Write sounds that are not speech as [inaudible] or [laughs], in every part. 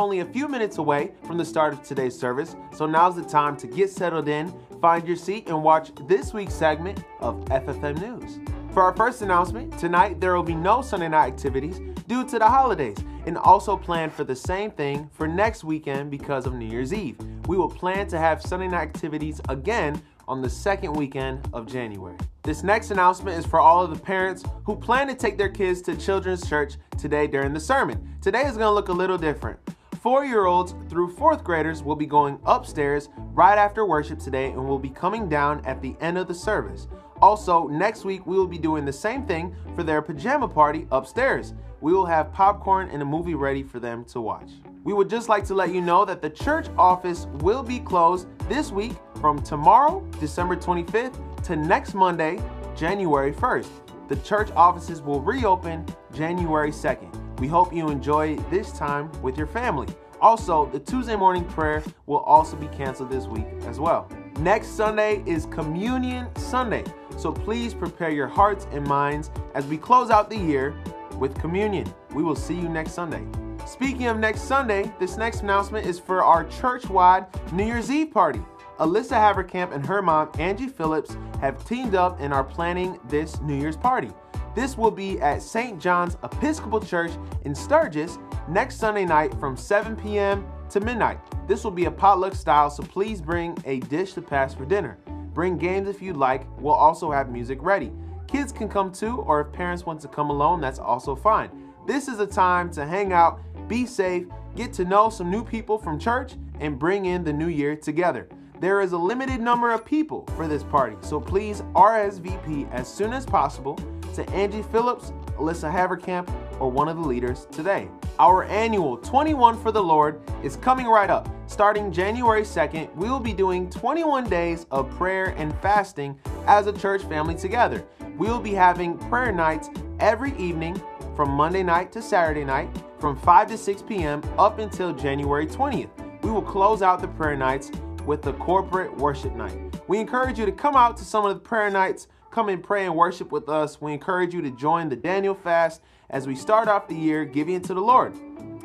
only a few minutes away from the start of today's service, so now's the time to get settled in, find your seat, and watch this week's segment of FFM News. For our first announcement, tonight there will be no Sunday night activities due to the holidays, and also plan for the same thing for next weekend because of New Year's Eve. We will plan to have Sunday night activities again on the second weekend of January. This next announcement is for all of the parents who plan to take their kids to children's church today during the sermon. Today is going to look a little different. Four year olds through fourth graders will be going upstairs right after worship today and will be coming down at the end of the service. Also, next week we will be doing the same thing for their pajama party upstairs. We will have popcorn and a movie ready for them to watch. We would just like to let you know that the church office will be closed this week from tomorrow, December 25th, to next Monday, January 1st. The church offices will reopen January 2nd. We hope you enjoy this time with your family. Also, the Tuesday morning prayer will also be canceled this week as well. Next Sunday is Communion Sunday, so please prepare your hearts and minds as we close out the year with communion. We will see you next Sunday. Speaking of next Sunday, this next announcement is for our church wide New Year's Eve party. Alyssa Haverkamp and her mom, Angie Phillips, have teamed up and are planning this New Year's party. This will be at St. John's Episcopal Church in Sturgis next Sunday night from 7 p.m. to midnight. This will be a potluck style, so please bring a dish to pass for dinner. Bring games if you'd like. We'll also have music ready. Kids can come too, or if parents want to come alone, that's also fine. This is a time to hang out, be safe, get to know some new people from church, and bring in the new year together. There is a limited number of people for this party, so please RSVP as soon as possible to Angie Phillips, Alyssa Haverkamp, or one of the leaders today. Our annual 21 for the Lord is coming right up. Starting January 2nd, we will be doing 21 days of prayer and fasting as a church family together. We will be having prayer nights every evening from Monday night to Saturday night from 5 to 6 p.m. up until January 20th. We will close out the prayer nights with the corporate worship night. We encourage you to come out to some of the prayer nights, come and pray and worship with us. We encourage you to join the Daniel fast as we start off the year giving to the Lord.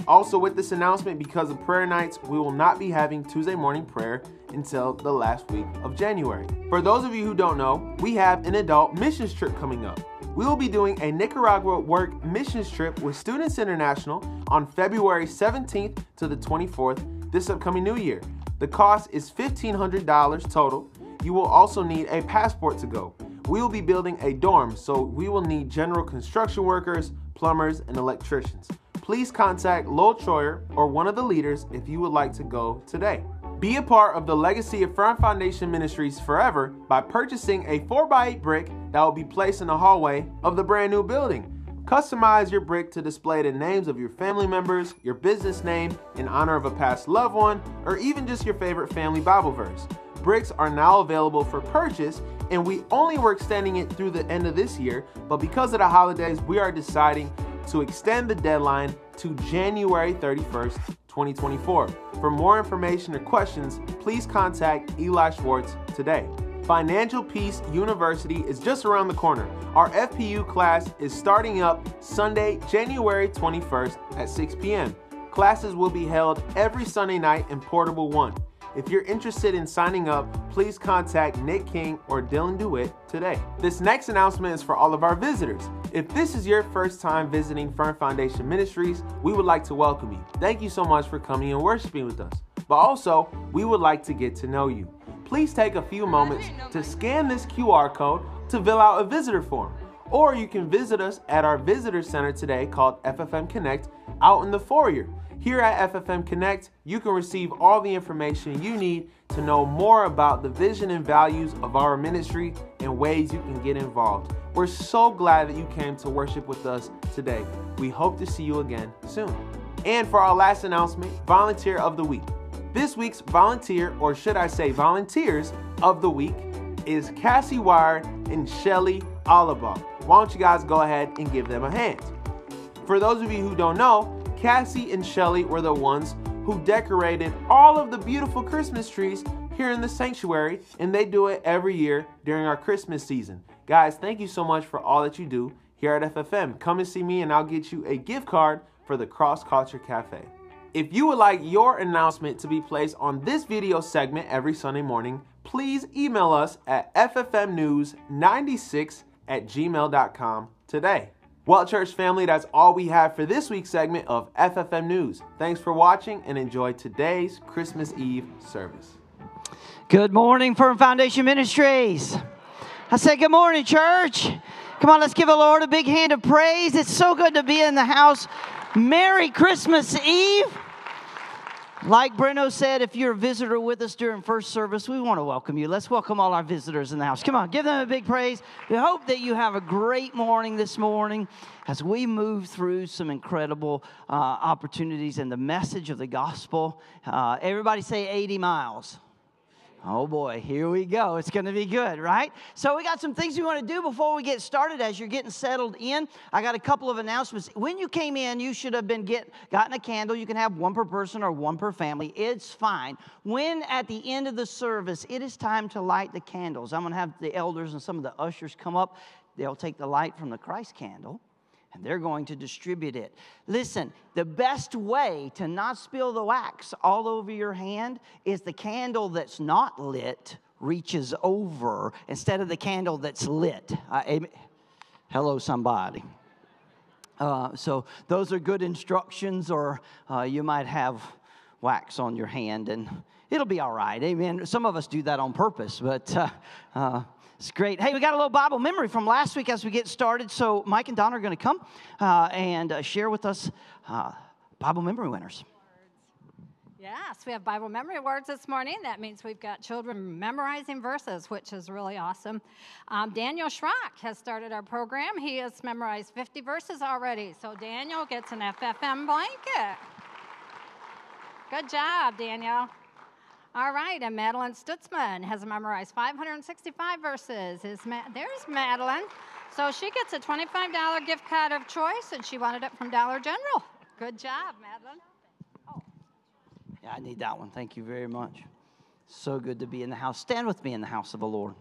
Also, with this announcement, because of prayer nights, we will not be having Tuesday morning prayer until the last week of January. For those of you who don't know, we have an adult missions trip coming up. We will be doing a Nicaragua work missions trip with Students International on February 17th to the 24th this upcoming new year. The cost is $1,500 total. You will also need a passport to go. We will be building a dorm, so we will need general construction workers, plumbers, and electricians. Please contact Lowell Troyer or one of the leaders if you would like to go today. Be a part of the legacy of Firm Foundation Ministries forever by purchasing a 4x8 brick that will be placed in the hallway of the brand new building. Customize your brick to display the names of your family members, your business name in honor of a past loved one, or even just your favorite family Bible verse. Bricks are now available for purchase, and we only were extending it through the end of this year, but because of the holidays, we are deciding to extend the deadline to January 31st, 2024. For more information or questions, please contact Eli Schwartz today. Financial Peace University is just around the corner. Our FPU class is starting up Sunday, January 21st at 6 p.m. Classes will be held every Sunday night in Portable One. If you're interested in signing up, please contact Nick King or Dylan DeWitt today. This next announcement is for all of our visitors. If this is your first time visiting Firm Foundation Ministries, we would like to welcome you. Thank you so much for coming and worshiping with us. But also, we would like to get to know you please take a few moments to scan this QR code to fill out a visitor form. Or you can visit us at our visitor center today called FFM Connect out in the foyer. Here at FFM Connect, you can receive all the information you need to know more about the vision and values of our ministry and ways you can get involved. We're so glad that you came to worship with us today. We hope to see you again soon. And for our last announcement, Volunteer of the Week. This week's volunteer, or should I say volunteers of the week, is Cassie Wire and Shelly Oliver. Why don't you guys go ahead and give them a hand? For those of you who don't know, Cassie and Shelly were the ones who decorated all of the beautiful Christmas trees here in the sanctuary, and they do it every year during our Christmas season. Guys, thank you so much for all that you do here at FFM. Come and see me, and I'll get you a gift card for the Cross Culture Cafe. If you would like your announcement to be placed on this video segment every Sunday morning, please email us at ffmnews96 at gmail.com today. Well, church family, that's all we have for this week's segment of FFM News. Thanks for watching and enjoy today's Christmas Eve service. Good morning, Firm Foundation Ministries. I say, Good morning, church. Come on, let's give the Lord a big hand of praise. It's so good to be in the house. Merry Christmas Eve. Like Breno said, if you're a visitor with us during first service, we want to welcome you. Let's welcome all our visitors in the house. Come on, give them a big praise. We hope that you have a great morning this morning as we move through some incredible uh, opportunities and the message of the gospel. Uh, everybody say 80 miles. Oh boy, here we go. It's going to be good, right? So, we got some things we want to do before we get started as you're getting settled in. I got a couple of announcements. When you came in, you should have been get gotten a candle. You can have one per person or one per family. It's fine. When at the end of the service, it is time to light the candles. I'm going to have the elders and some of the ushers come up. They'll take the light from the Christ candle and they're going to distribute it. Listen, the best way to not spill the wax all over your hand is the candle that's not lit reaches over instead of the candle that's lit. Uh, hello, somebody. Uh, so, those are good instructions, or uh, you might have wax on your hand and it'll be all right. Amen. Some of us do that on purpose, but uh, uh, it's great. Hey, we got a little Bible memory from last week as we get started. So, Mike and Don are going to come uh, and uh, share with us uh, Bible memory winners. Yes, we have Bible memory awards this morning. That means we've got children memorizing verses, which is really awesome. Um, Daniel Schrock has started our program. He has memorized 50 verses already. So, Daniel gets an FFM blanket. Good job, Daniel. All right, and Madeline Stutzman has memorized 565 verses. Is Ma- There's Madeline. So she gets a $25 gift card of choice, and she wanted it from Dollar General. Good job, Madeline. Oh. Yeah, I need that one. Thank you very much. So good to be in the house. Stand with me in the house of the Lord.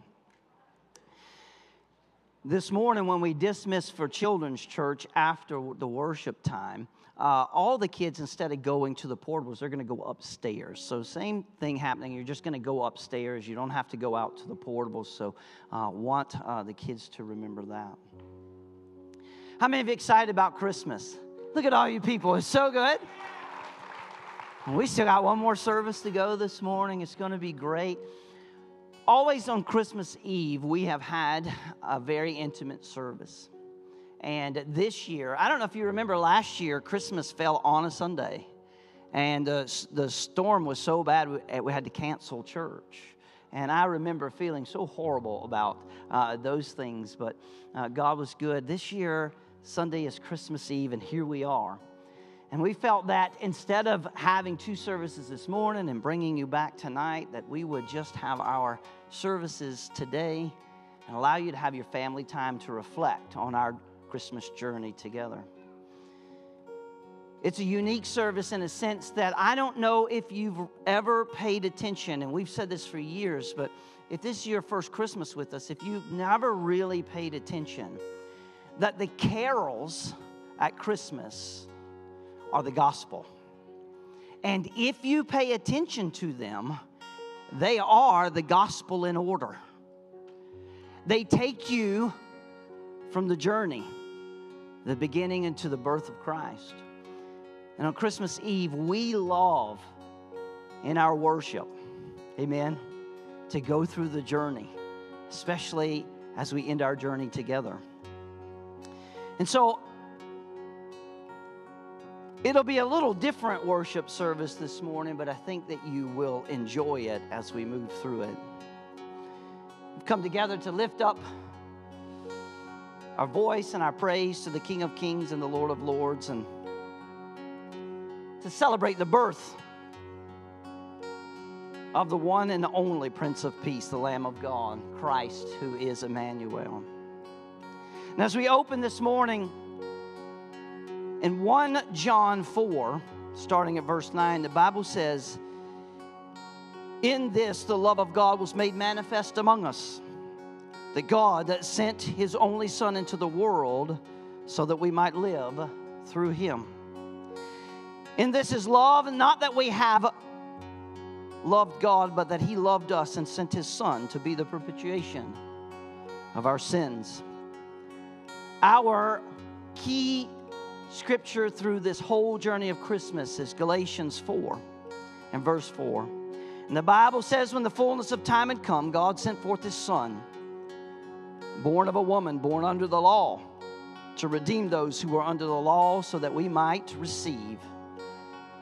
This morning, when we dismiss for children's church after the worship time, uh, all the kids, instead of going to the portables, they're going to go upstairs. So, same thing happening. You're just going to go upstairs. You don't have to go out to the portables. So, uh, want uh, the kids to remember that. How many of you excited about Christmas? Look at all you people. It's so good. We still got one more service to go this morning. It's going to be great. Always on Christmas Eve, we have had a very intimate service. And this year, I don't know if you remember last year, Christmas fell on a Sunday. And the, the storm was so bad, we, we had to cancel church. And I remember feeling so horrible about uh, those things, but uh, God was good. This year, Sunday is Christmas Eve, and here we are. And we felt that instead of having two services this morning and bringing you back tonight, that we would just have our services today and allow you to have your family time to reflect on our Christmas journey together. It's a unique service in a sense that I don't know if you've ever paid attention, and we've said this for years, but if this is your first Christmas with us, if you've never really paid attention, that the carols at Christmas are the gospel. And if you pay attention to them, they are the gospel in order. They take you from the journey the beginning into the birth of Christ. And on Christmas Eve, we love in our worship, amen, to go through the journey, especially as we end our journey together. And so it'll be a little different worship service this morning, but I think that you will enjoy it as we move through it. We've come together to lift up our voice and our praise to the King of Kings and the Lord of Lords and to celebrate the birth of the one and only Prince of Peace, the Lamb of God, Christ, who is Emmanuel. And as we open this morning in 1 John 4, starting at verse 9, the Bible says, In this the love of God was made manifest among us that God that sent his only Son into the world so that we might live through him. And this is love, not that we have loved God, but that He loved us and sent His Son to be the propitiation of our sins. Our key scripture through this whole journey of Christmas is Galatians 4 and verse 4. And the Bible says, when the fullness of time had come, God sent forth His Son, born of a woman, born under the law, to redeem those who were under the law, so that we might receive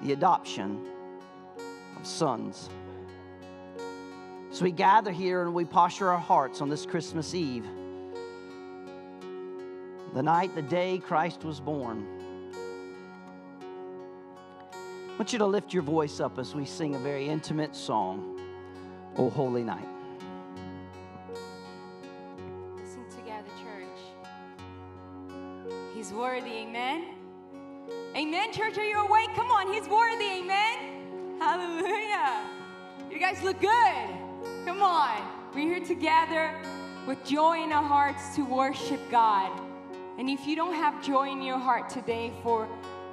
the adoption of sons. So we gather here and we posture our hearts on this Christmas Eve, the night, the day Christ was born. I want you to lift your voice up as we sing a very intimate song, O Holy Night. He's worthy, amen. Amen, church. Are you awake? Come on, he's worthy, amen. Hallelujah. You guys look good. Come on. We're here together with joy in our hearts to worship God. And if you don't have joy in your heart today for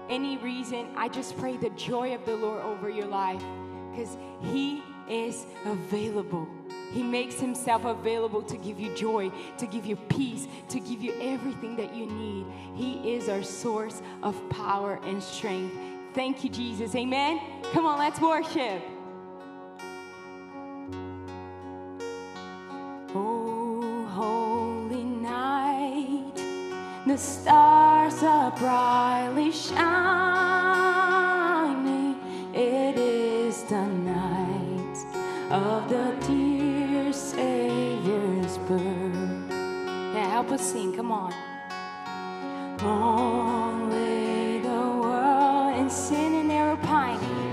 any reason, I just pray the joy of the Lord over your life because He is available. He makes Himself available to give you joy, to give you peace, to give you everything that you need. He is our source of power and strength. Thank you, Jesus. Amen. Come on, let's worship. Oh, holy night, the stars are brightly shining. It is the night of the dear help us sing, come on. Long lay the world in sin and error pining.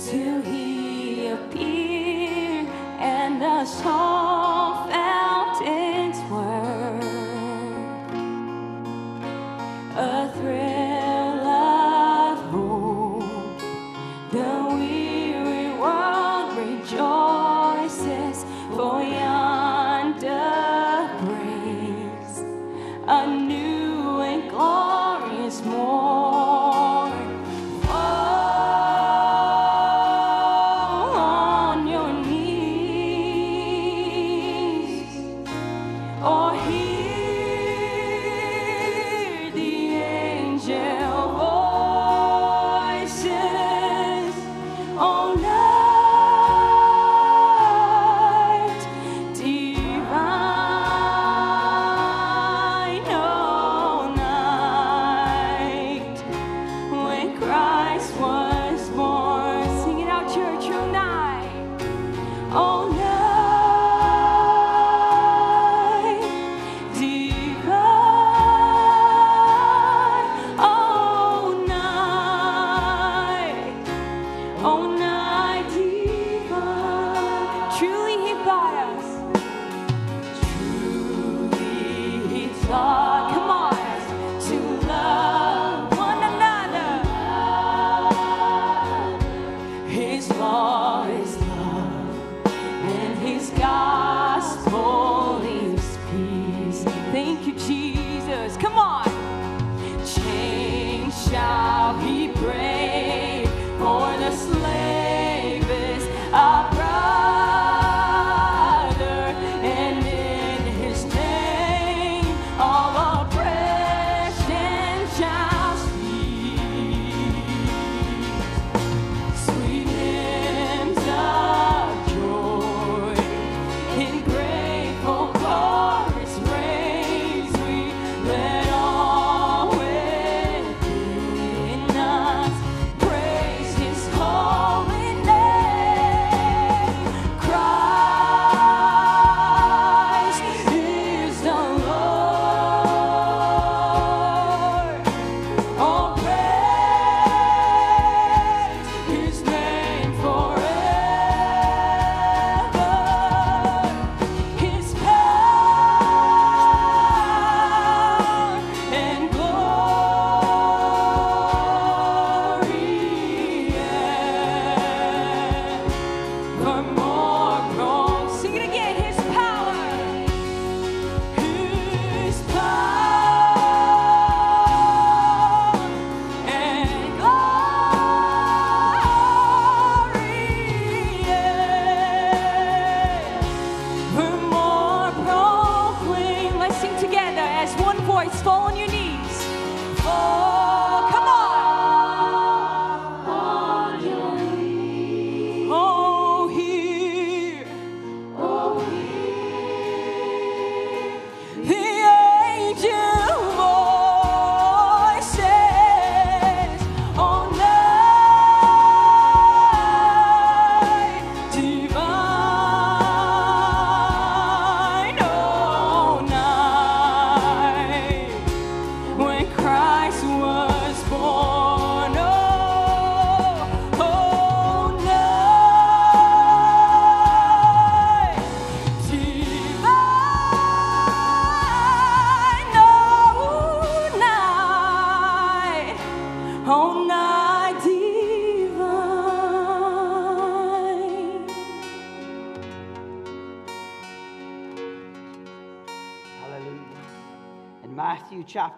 till he appeared and the song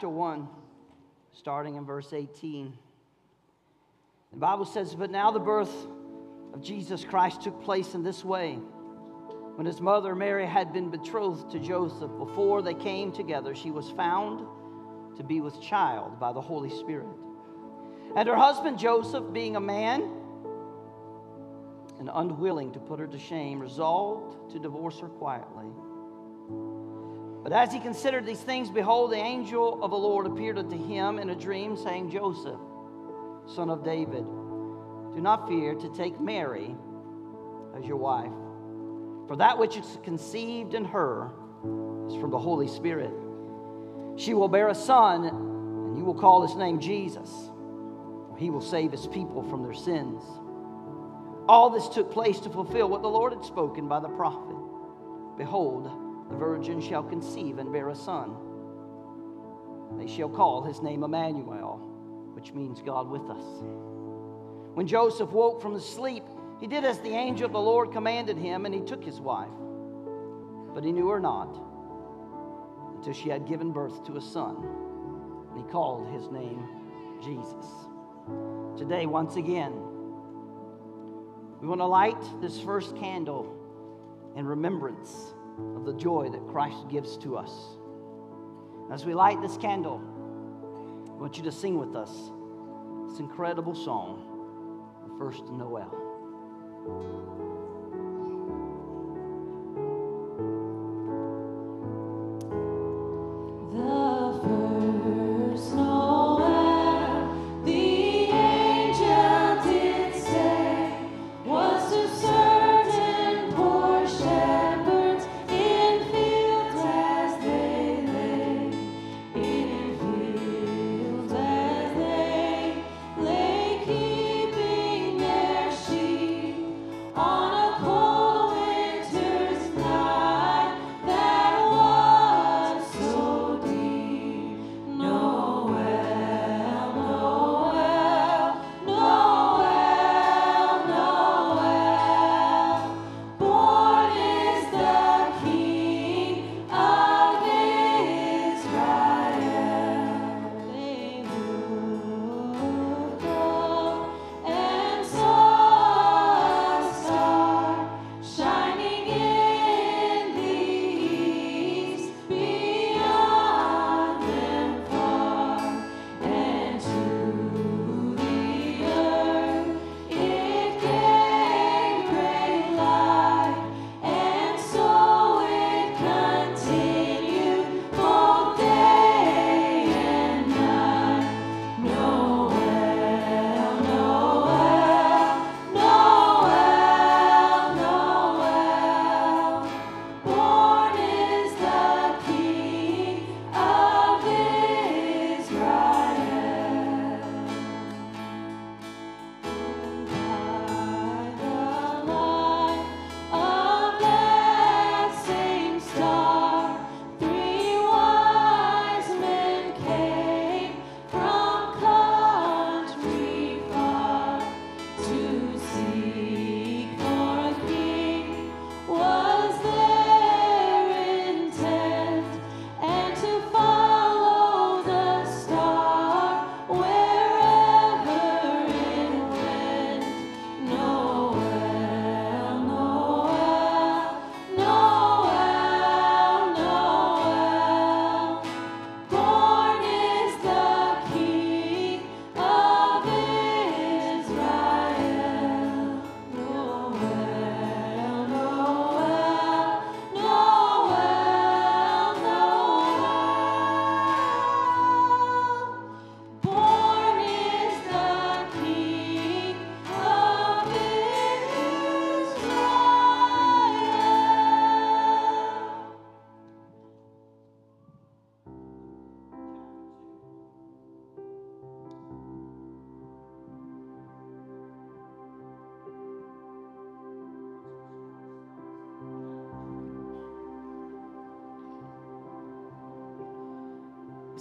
chapter 1, starting in verse 18. The Bible says, But now the birth of Jesus Christ took place in this way. When his mother Mary had been betrothed to Joseph, before they came together, she was found to be with child by the Holy Spirit. And her husband Joseph, being a man and unwilling to put her to shame, resolved to divorce her quietly. But as he considered these things, behold, the angel of the Lord appeared unto him in a dream, saying, Joseph, son of David, do not fear to take Mary as your wife. For that which is conceived in her is from the Holy Spirit. She will bear a son, and you will call his name Jesus. He will save his people from their sins. All this took place to fulfill what the Lord had spoken by the prophet. Behold, the virgin shall conceive and bear a son. They shall call his name Emmanuel, which means God with us. When Joseph woke from his sleep, he did as the angel of the Lord commanded him, and he took his wife. But he knew her not until she had given birth to a son, and he called his name Jesus. Today, once again, we want to light this first candle in remembrance of the joy that Christ gives to us. As we light this candle, I want you to sing with us this incredible song, first Noel.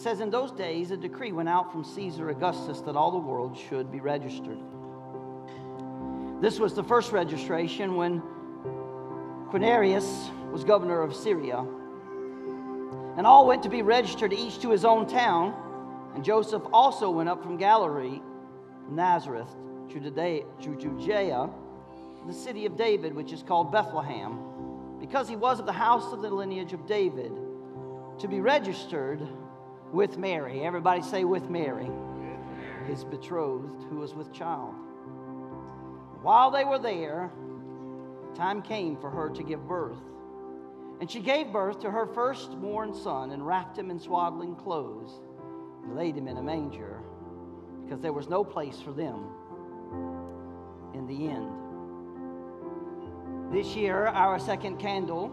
Says, In those days, a decree went out from Caesar Augustus that all the world should be registered. This was the first registration when Quirinius was governor of Syria. And all went to be registered, each to his own town. And Joseph also went up from Galilee, Nazareth, to to Judea, the city of David, which is called Bethlehem, because he was of the house of the lineage of David, to be registered with Mary. Everybody say, with Mary, his betrothed, who was with child. While they were there, time came for her to give birth. And she gave birth to her firstborn son and wrapped him in swaddling clothes and laid him in a manger because there was no place for them in the end. This year, our second candle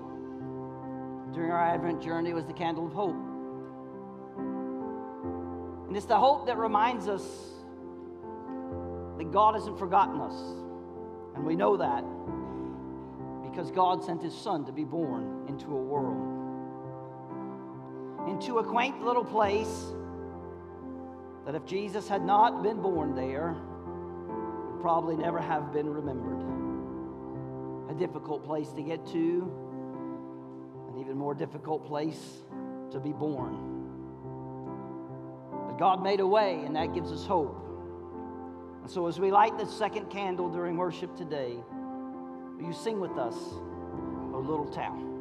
during our Advent journey was the candle of hope. And it's the hope that reminds us that God hasn't forgotten us. And we know that because God sent his son to be born into a world, into a quaint little place that if Jesus had not been born there, would probably never have been remembered. A difficult place to get to, an even more difficult place to be born. But God made a way, and that gives us hope. And so, as we light the second candle during worship today, will you sing with us, O little town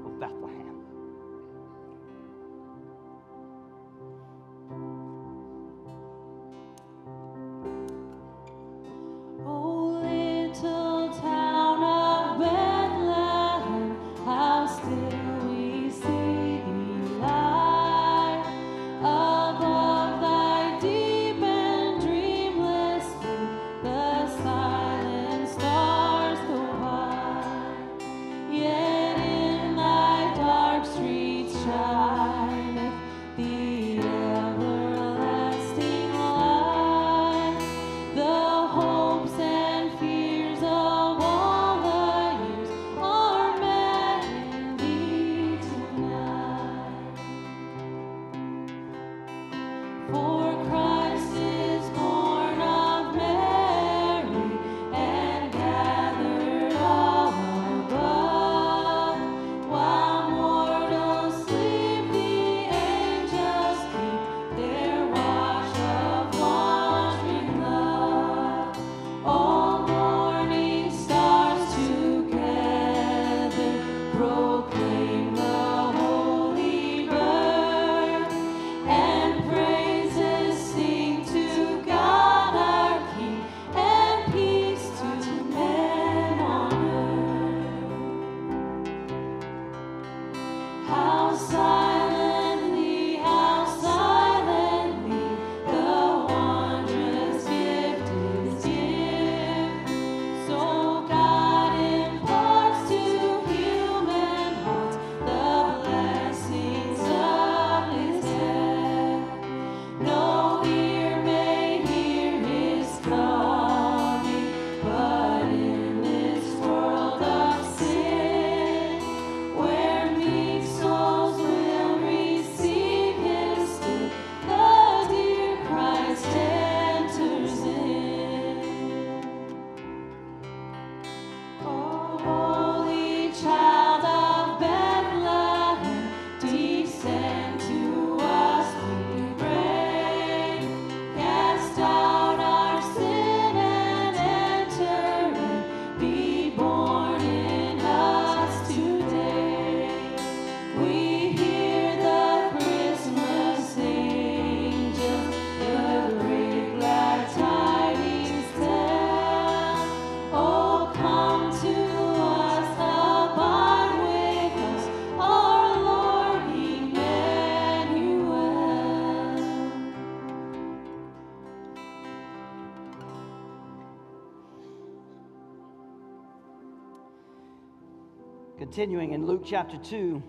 Continuing in Luke chapter 2,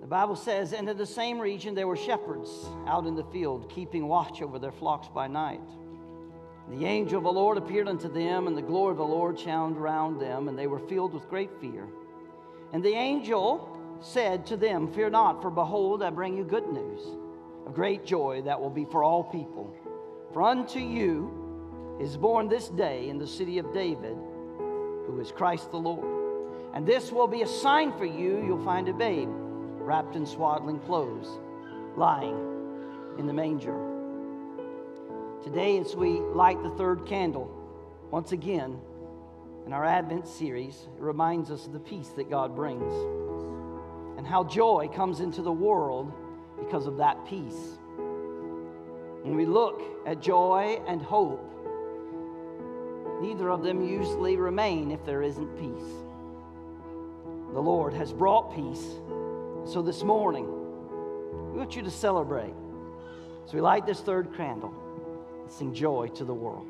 the Bible says, And in the same region there were shepherds out in the field, keeping watch over their flocks by night. The angel of the Lord appeared unto them, and the glory of the Lord shone around them, and they were filled with great fear. And the angel said to them, Fear not, for behold, I bring you good news of great joy that will be for all people. For unto you is born this day in the city of David, who is Christ the Lord. And this will be a sign for you. You'll find a babe wrapped in swaddling clothes, lying in the manger. Today, as we light the third candle, once again, in our Advent series, it reminds us of the peace that God brings and how joy comes into the world because of that peace. When we look at joy and hope, neither of them usually remain if there isn't peace. The Lord has brought peace. So this morning, we want you to celebrate. So we light this third candle and sing joy to the world.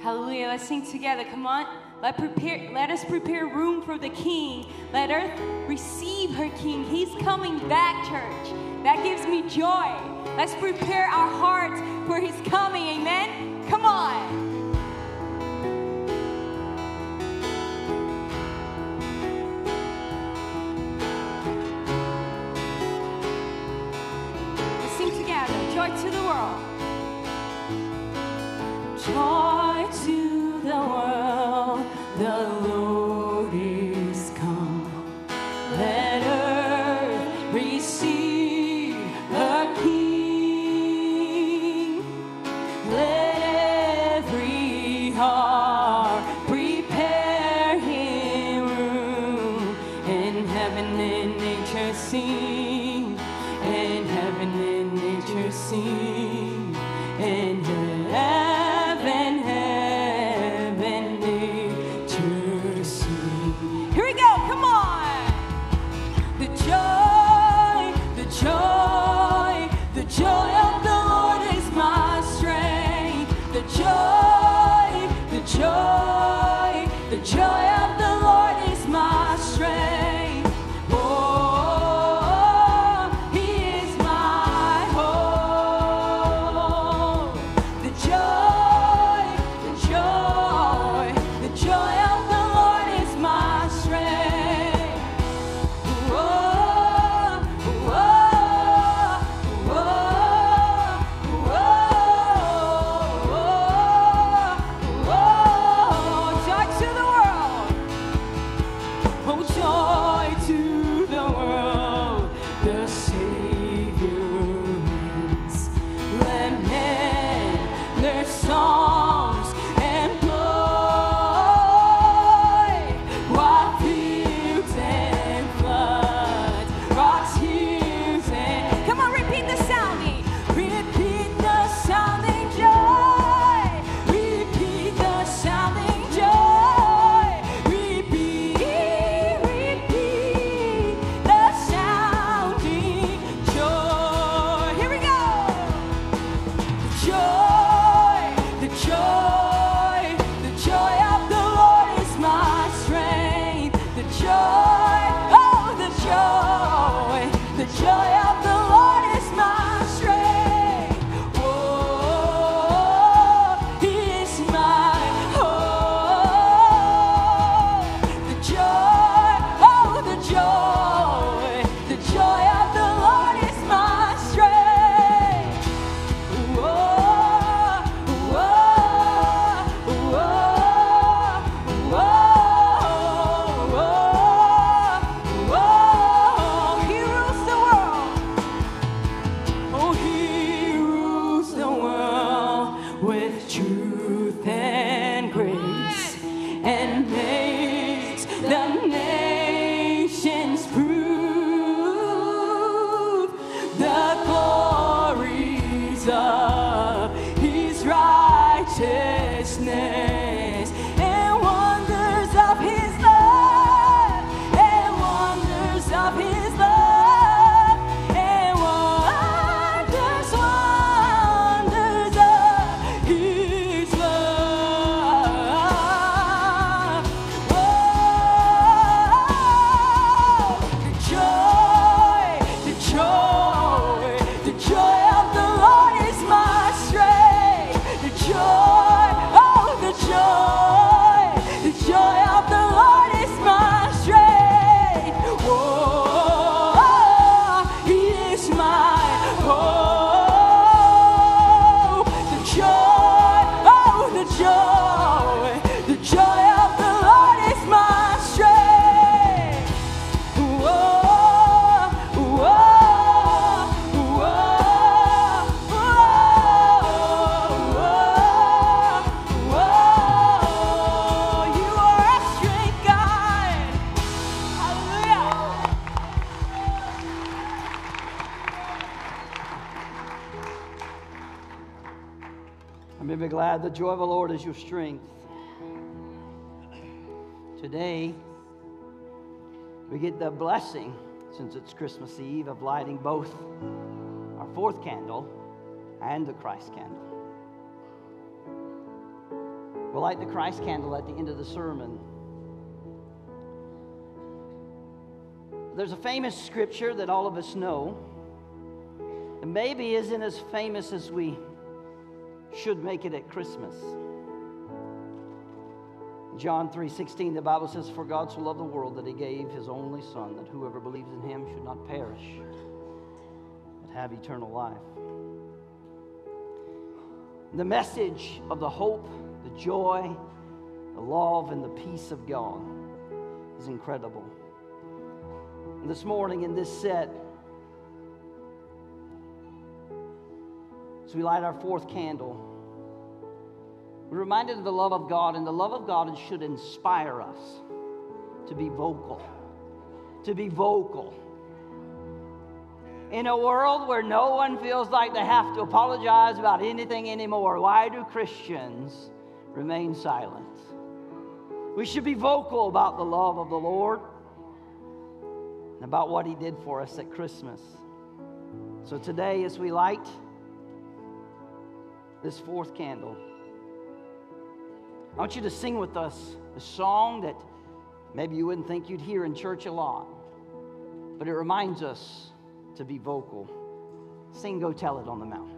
Hallelujah. Let's sing together. Come on. Let, prepare, let us prepare room for the King. Let earth receive her King. He's coming back, church. That gives me joy. Let's prepare our hearts for his coming. Amen. Come on. Joy joy of the Lord is your strength. Today, we get the blessing, since it's Christmas Eve, of lighting both our fourth candle and the Christ candle. We'll light the Christ candle at the end of the sermon. There's a famous scripture that all of us know, and maybe isn't as famous as we should make it at Christmas. John 3:16 the Bible says for God so loved the world that he gave his only son that whoever believes in him should not perish but have eternal life. The message of the hope, the joy, the love and the peace of God is incredible. And this morning in this set as we light our fourth candle we're reminded of the love of God, and the love of God should inspire us to be vocal. To be vocal. In a world where no one feels like they have to apologize about anything anymore, why do Christians remain silent? We should be vocal about the love of the Lord and about what He did for us at Christmas. So today, as we light this fourth candle, I want you to sing with us a song that maybe you wouldn't think you'd hear in church a lot, but it reminds us to be vocal. Sing, go tell it on the mountain.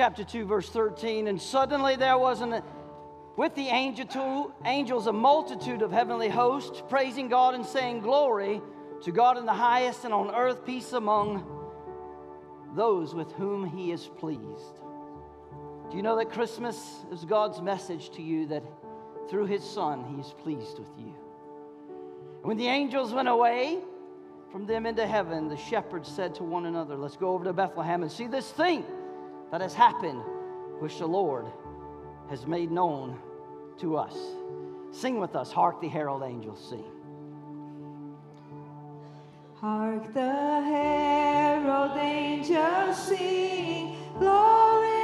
Chapter 2, verse 13. And suddenly there was an, with the angel angels a multitude of heavenly hosts, praising God and saying, Glory to God in the highest, and on earth peace among those with whom he is pleased. Do you know that Christmas is God's message to you that through his Son he is pleased with you? When the angels went away from them into heaven, the shepherds said to one another, Let's go over to Bethlehem and see this thing that has happened, which the Lord has made known to us. Sing with us, Hark the Herald Angels Sing. Hark the herald angels sing, glory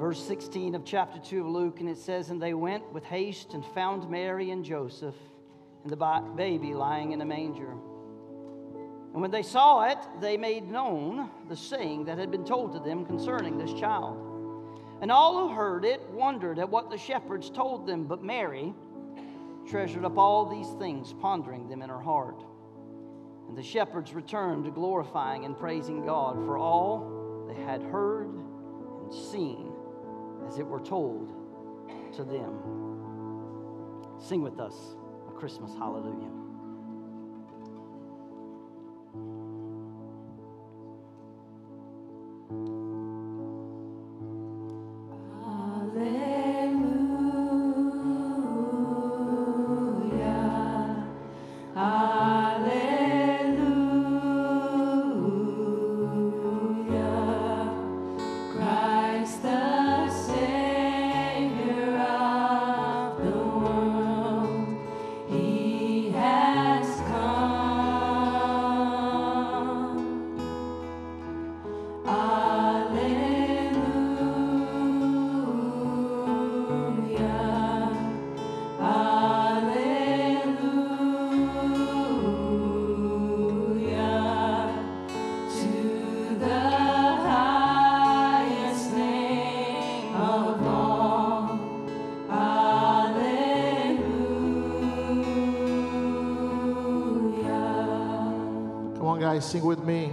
of chapter 2 of Luke, and it says, And they went with haste and found Mary and Joseph and the baby lying in a manger. And when they saw it, they made known the saying that had been told to them concerning this child. And all who heard it wondered at what the shepherds told them, but Mary treasured up all these things, pondering them in her heart. And the shepherds returned, glorifying and praising God for all they had heard and seen as it were told to them. Sing with us a Christmas hallelujah. Sing with me.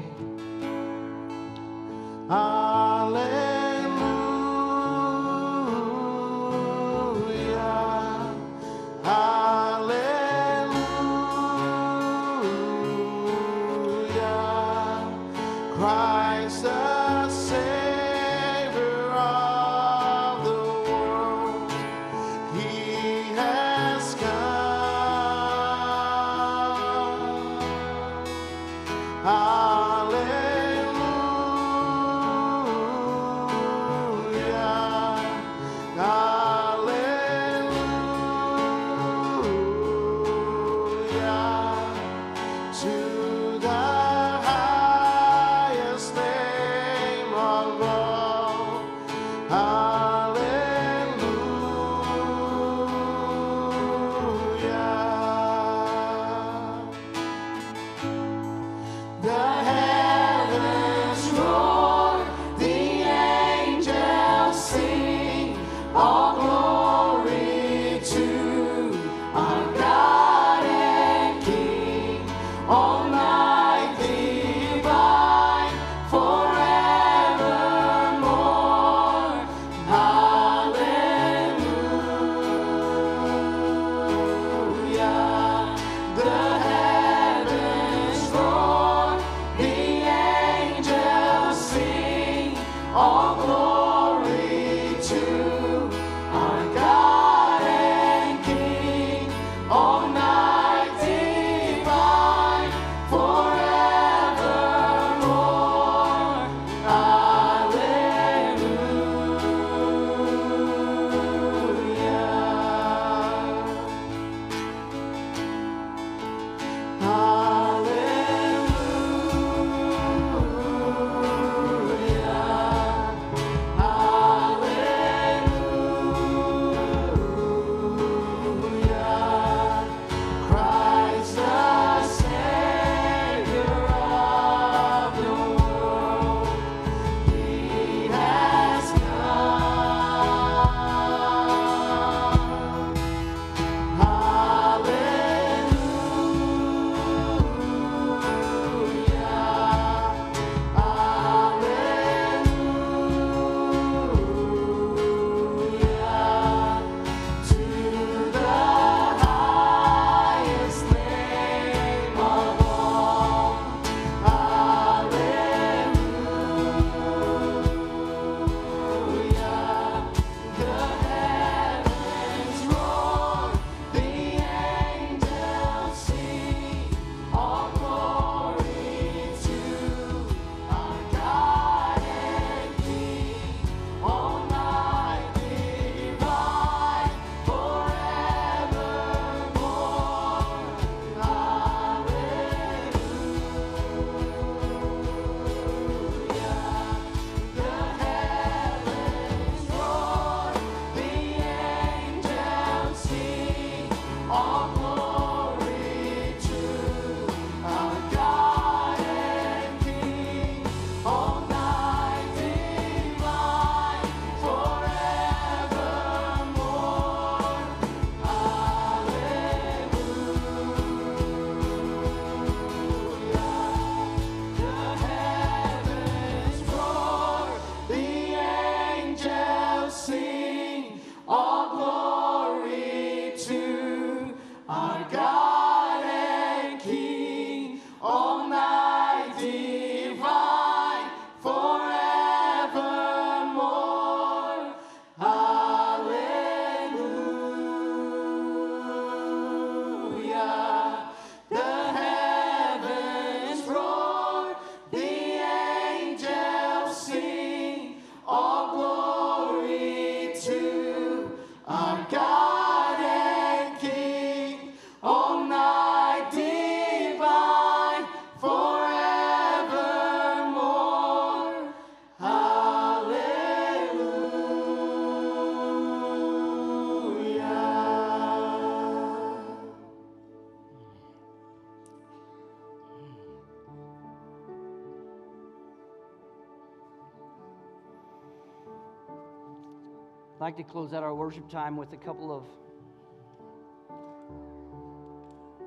Like to close out our worship time with a couple of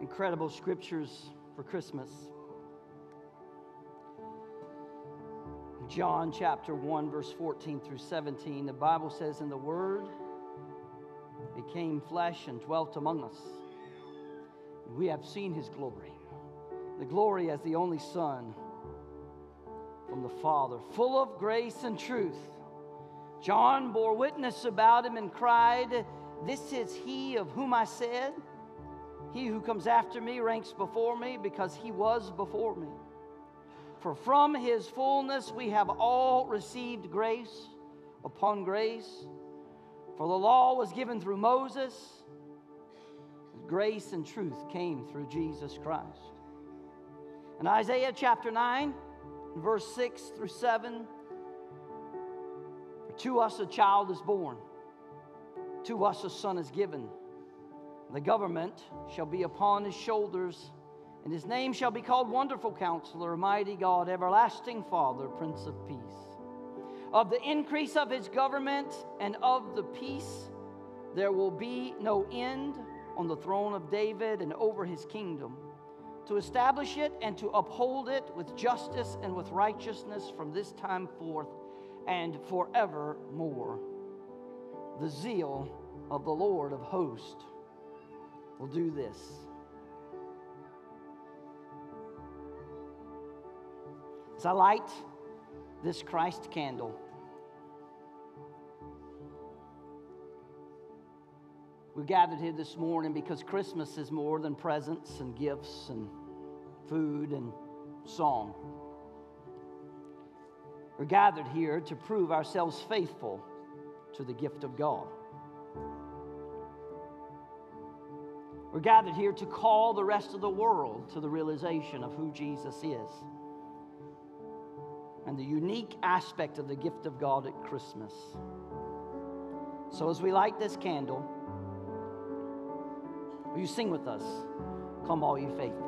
incredible scriptures for Christmas. John chapter 1, verse 14 through 17, the Bible says, And the Word became flesh and dwelt among us. We have seen his glory, the glory as the only Son from the Father, full of grace and truth. John bore witness about him and cried, This is he of whom I said, He who comes after me ranks before me because he was before me. For from his fullness we have all received grace upon grace. For the law was given through Moses, grace and truth came through Jesus Christ. In Isaiah chapter 9, verse 6 through 7, for to us a child is born, to us a son is given. The government shall be upon his shoulders, and his name shall be called Wonderful Counselor, Mighty God, Everlasting Father, Prince of Peace. Of the increase of his government and of the peace, there will be no end on the throne of David and over his kingdom, to establish it and to uphold it with justice and with righteousness from this time forth and forevermore. The zeal of the Lord of hosts will do this. As I light this Christ candle, we gathered here this morning because Christmas is more than presents and gifts and food and song. We're gathered here to prove ourselves faithful to the gift of God. We're gathered here to call the rest of the world to the realization of who Jesus is and the unique aspect of the gift of God at Christmas. So, as we light this candle, will you sing with us? Come, all you faithful.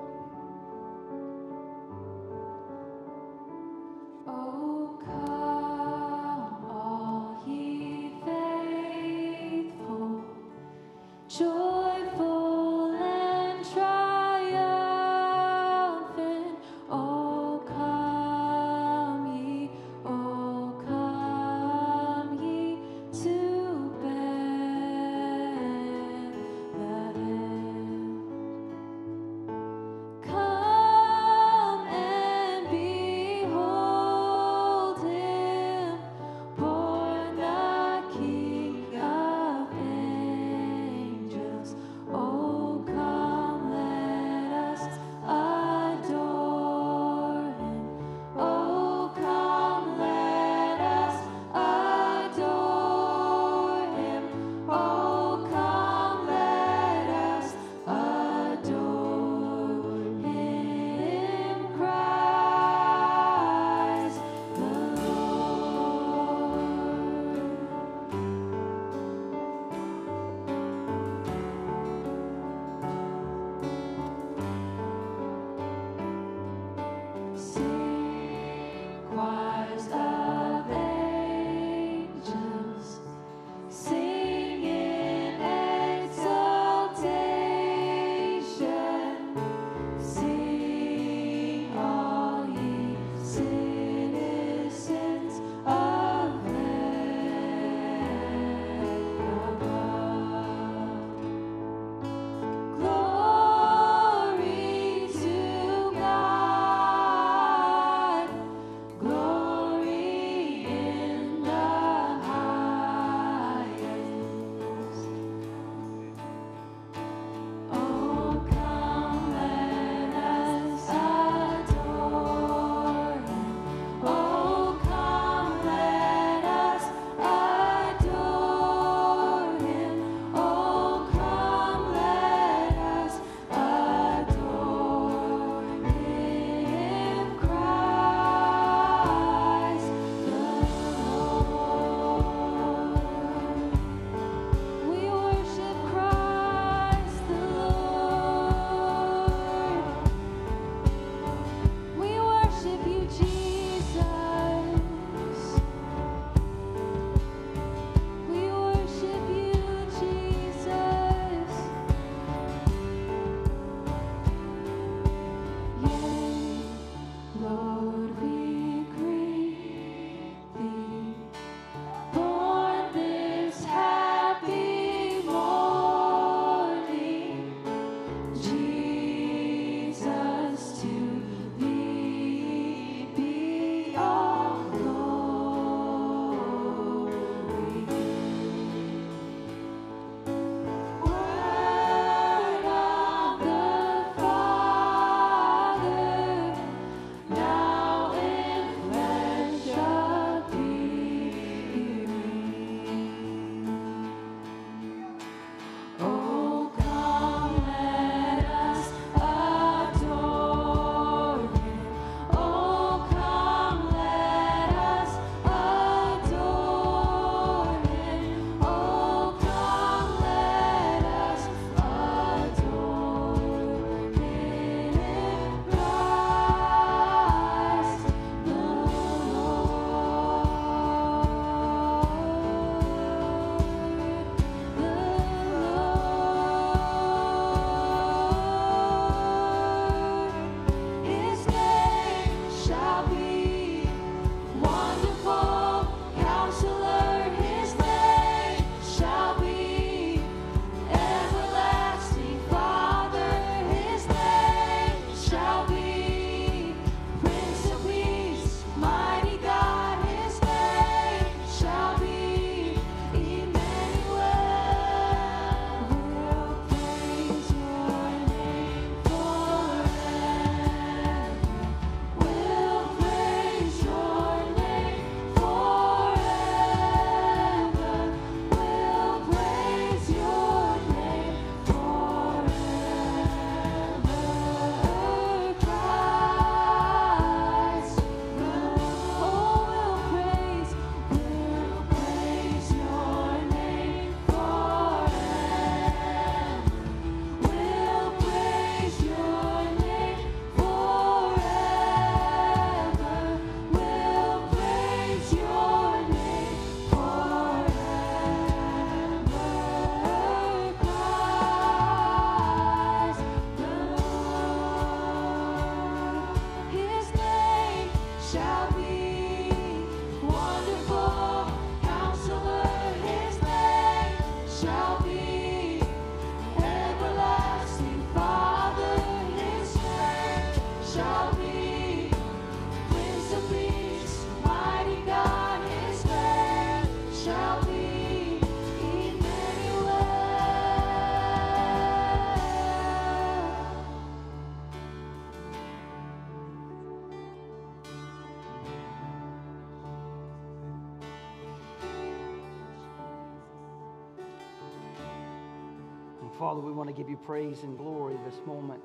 Praise and glory this moment.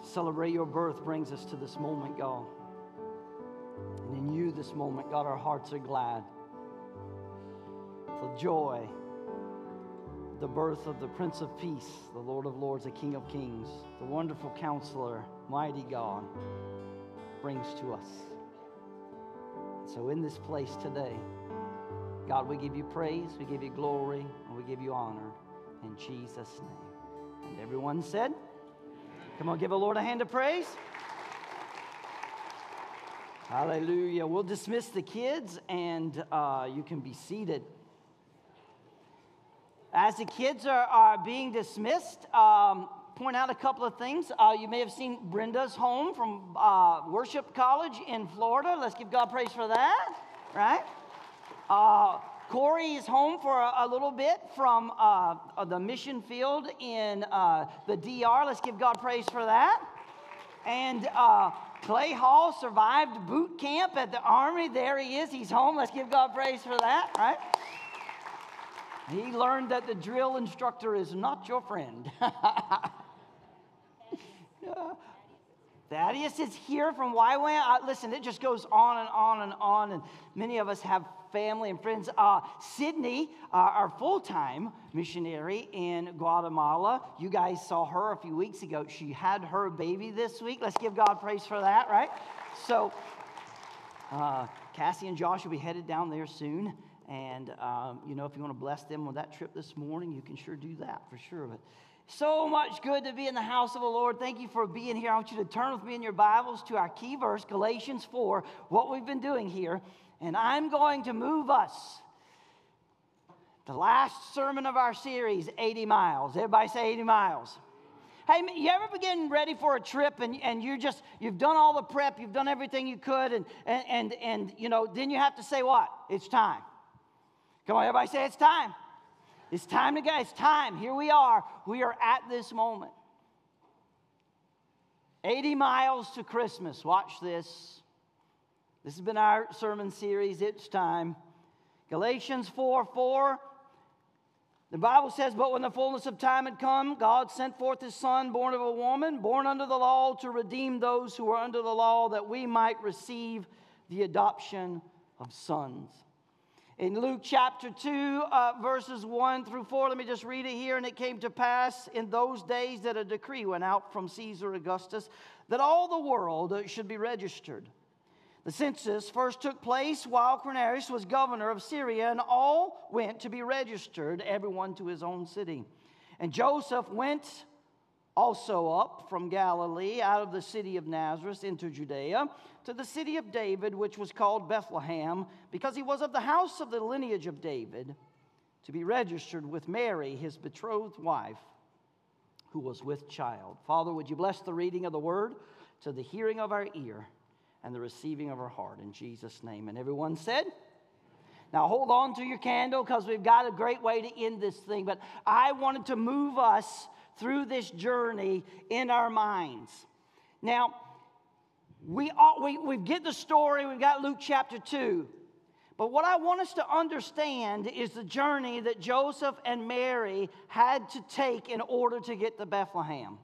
Celebrate your birth brings us to this moment, God. And in you, this moment, God, our hearts are glad. For joy, the birth of the Prince of Peace, the Lord of Lords, the King of Kings, the wonderful counselor, mighty God, brings to us. So, in this place today, God, we give you praise, we give you glory, and we give you honor in Jesus' name. And everyone said, Come on, give the Lord a hand of praise. Hallelujah. We'll dismiss the kids and uh, you can be seated. As the kids are, are being dismissed, um, point out a couple of things. Uh, you may have seen Brenda's home from uh, Worship College in Florida. Let's give God praise for that, right? Uh, Corey is home for a, a little bit from uh, uh, the mission field in uh, the DR. Let's give God praise for that. And uh, Clay Hall survived boot camp at the Army. There he is. He's home. Let's give God praise for that, right? He learned that the drill instructor is not your friend. [laughs] Thaddeus is here from YWAM. Uh, listen, it just goes on and on and on, and many of us have family and friends. Uh, Sydney, uh, our full time missionary in Guatemala, you guys saw her a few weeks ago. She had her baby this week. Let's give God praise for that, right? So, uh, Cassie and Josh will be headed down there soon. And, um, you know, if you want to bless them with that trip this morning, you can sure do that for sure. But so much good to be in the house of the Lord. Thank you for being here. I want you to turn with me in your Bibles to our key verse, Galatians 4, what we've been doing here. And I'm going to move us. The last sermon of our series, 80 miles. Everybody say 80 miles. Hey, you ever be getting ready for a trip and, and you just, you've done all the prep, you've done everything you could, and, and, and, and, you know, then you have to say what? It's time. Come on, everybody say it's time. It's time to go. It's time. Here we are. We are at this moment. 80 miles to Christmas. Watch this. This has been our sermon series. It's time. Galatians 4 4. The Bible says, But when the fullness of time had come, God sent forth his Son, born of a woman, born under the law, to redeem those who were under the law, that we might receive the adoption of sons. In Luke chapter 2, uh, verses 1 through 4, let me just read it here. And it came to pass in those days that a decree went out from Caesar Augustus that all the world should be registered. The census first took place while Quirinius was governor of Syria, and all went to be registered, everyone to his own city. And Joseph went also up from Galilee out of the city of Nazareth into Judea to the city of David, which was called Bethlehem, because he was of the house of the lineage of David, to be registered with Mary, his betrothed wife, who was with child. Father, would you bless the reading of the word to the hearing of our ear and the receiving of her heart in Jesus' name? And everyone said, now, hold on to your candle because we've got a great way to end this thing. But I wanted to move us through this journey in our minds. Now, we, all, we, we get the story, we've got Luke chapter 2. But what I want us to understand is the journey that Joseph and Mary had to take in order to get to Bethlehem.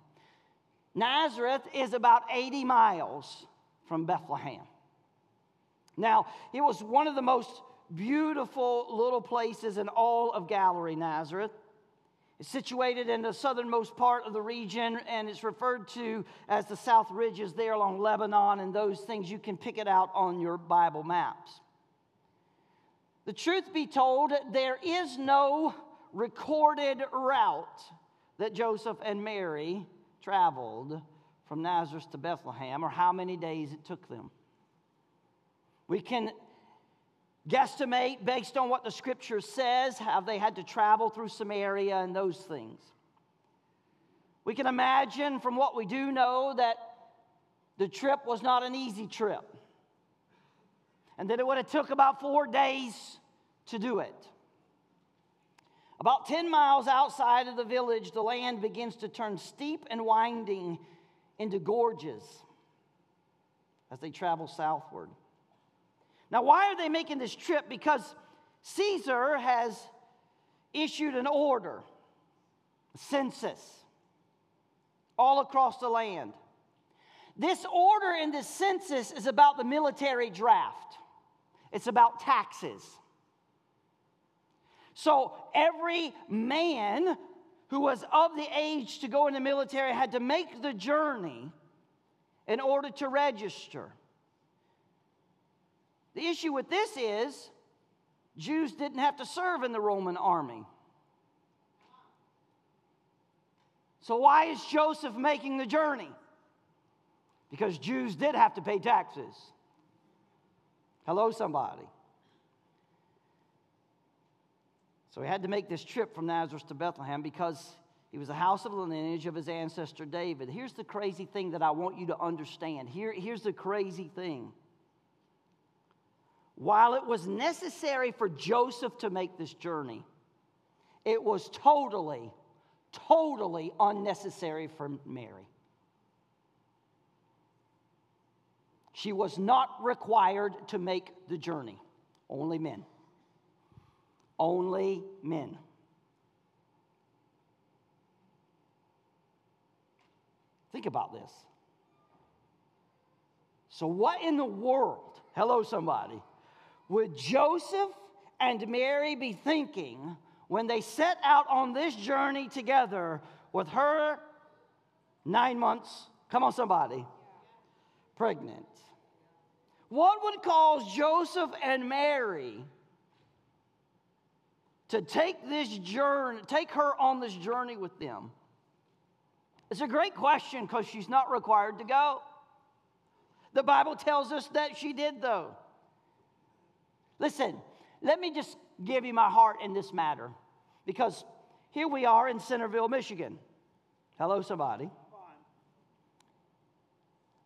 Nazareth is about 80 miles from Bethlehem. Now, it was one of the most beautiful little places in all of Galilee, Nazareth. It's situated in the southernmost part of the region, and it's referred to as the South Ridges there along Lebanon and those things. You can pick it out on your Bible maps. The truth be told, there is no recorded route that Joseph and Mary traveled from Nazareth to Bethlehem or how many days it took them. We can guesstimate based on what the scripture says, how they had to travel through Samaria and those things. We can imagine from what we do know that the trip was not an easy trip. And that it would have took about four days to do it. About 10 miles outside of the village, the land begins to turn steep and winding into gorges as they travel southward. Now, why are they making this trip? Because Caesar has issued an order, a census, all across the land. This order in this census is about the military draft, it's about taxes. So every man who was of the age to go in the military had to make the journey in order to register. The issue with this is Jews didn't have to serve in the Roman army. So, why is Joseph making the journey? Because Jews did have to pay taxes. Hello, somebody. So he had to make this trip from Nazareth to Bethlehem because he was the house of the lineage of his ancestor David. Here's the crazy thing that I want you to understand. Here, here's the crazy thing. While it was necessary for Joseph to make this journey, it was totally, totally unnecessary for Mary. She was not required to make the journey, only men. Only men. Think about this. So, what in the world, hello, somebody, would Joseph and Mary be thinking when they set out on this journey together with her nine months, come on, somebody, pregnant? What would cause Joseph and Mary to take this journey, take her on this journey with them? It's a great question because she's not required to go. The Bible tells us that she did, though. Listen, let me just give you my heart in this matter because here we are in Centreville, Michigan. Hello, somebody.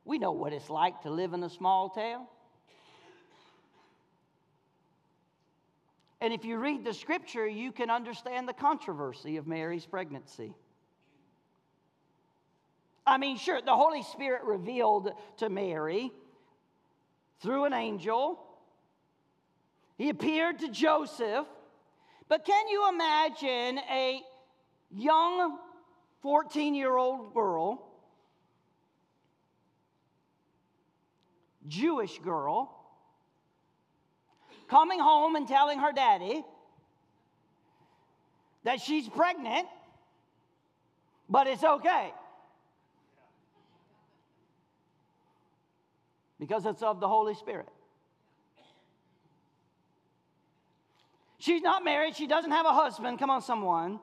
We know what it's like to live in a small town. And if you read the scripture, you can understand the controversy of Mary's pregnancy. I mean, sure, the Holy Spirit revealed to Mary through an angel. He appeared to Joseph. But can you imagine a young 14 year old girl, Jewish girl, coming home and telling her daddy that she's pregnant, but it's okay? because it's of the Holy Spirit. She's not married, she doesn't have a husband. Come on, someone.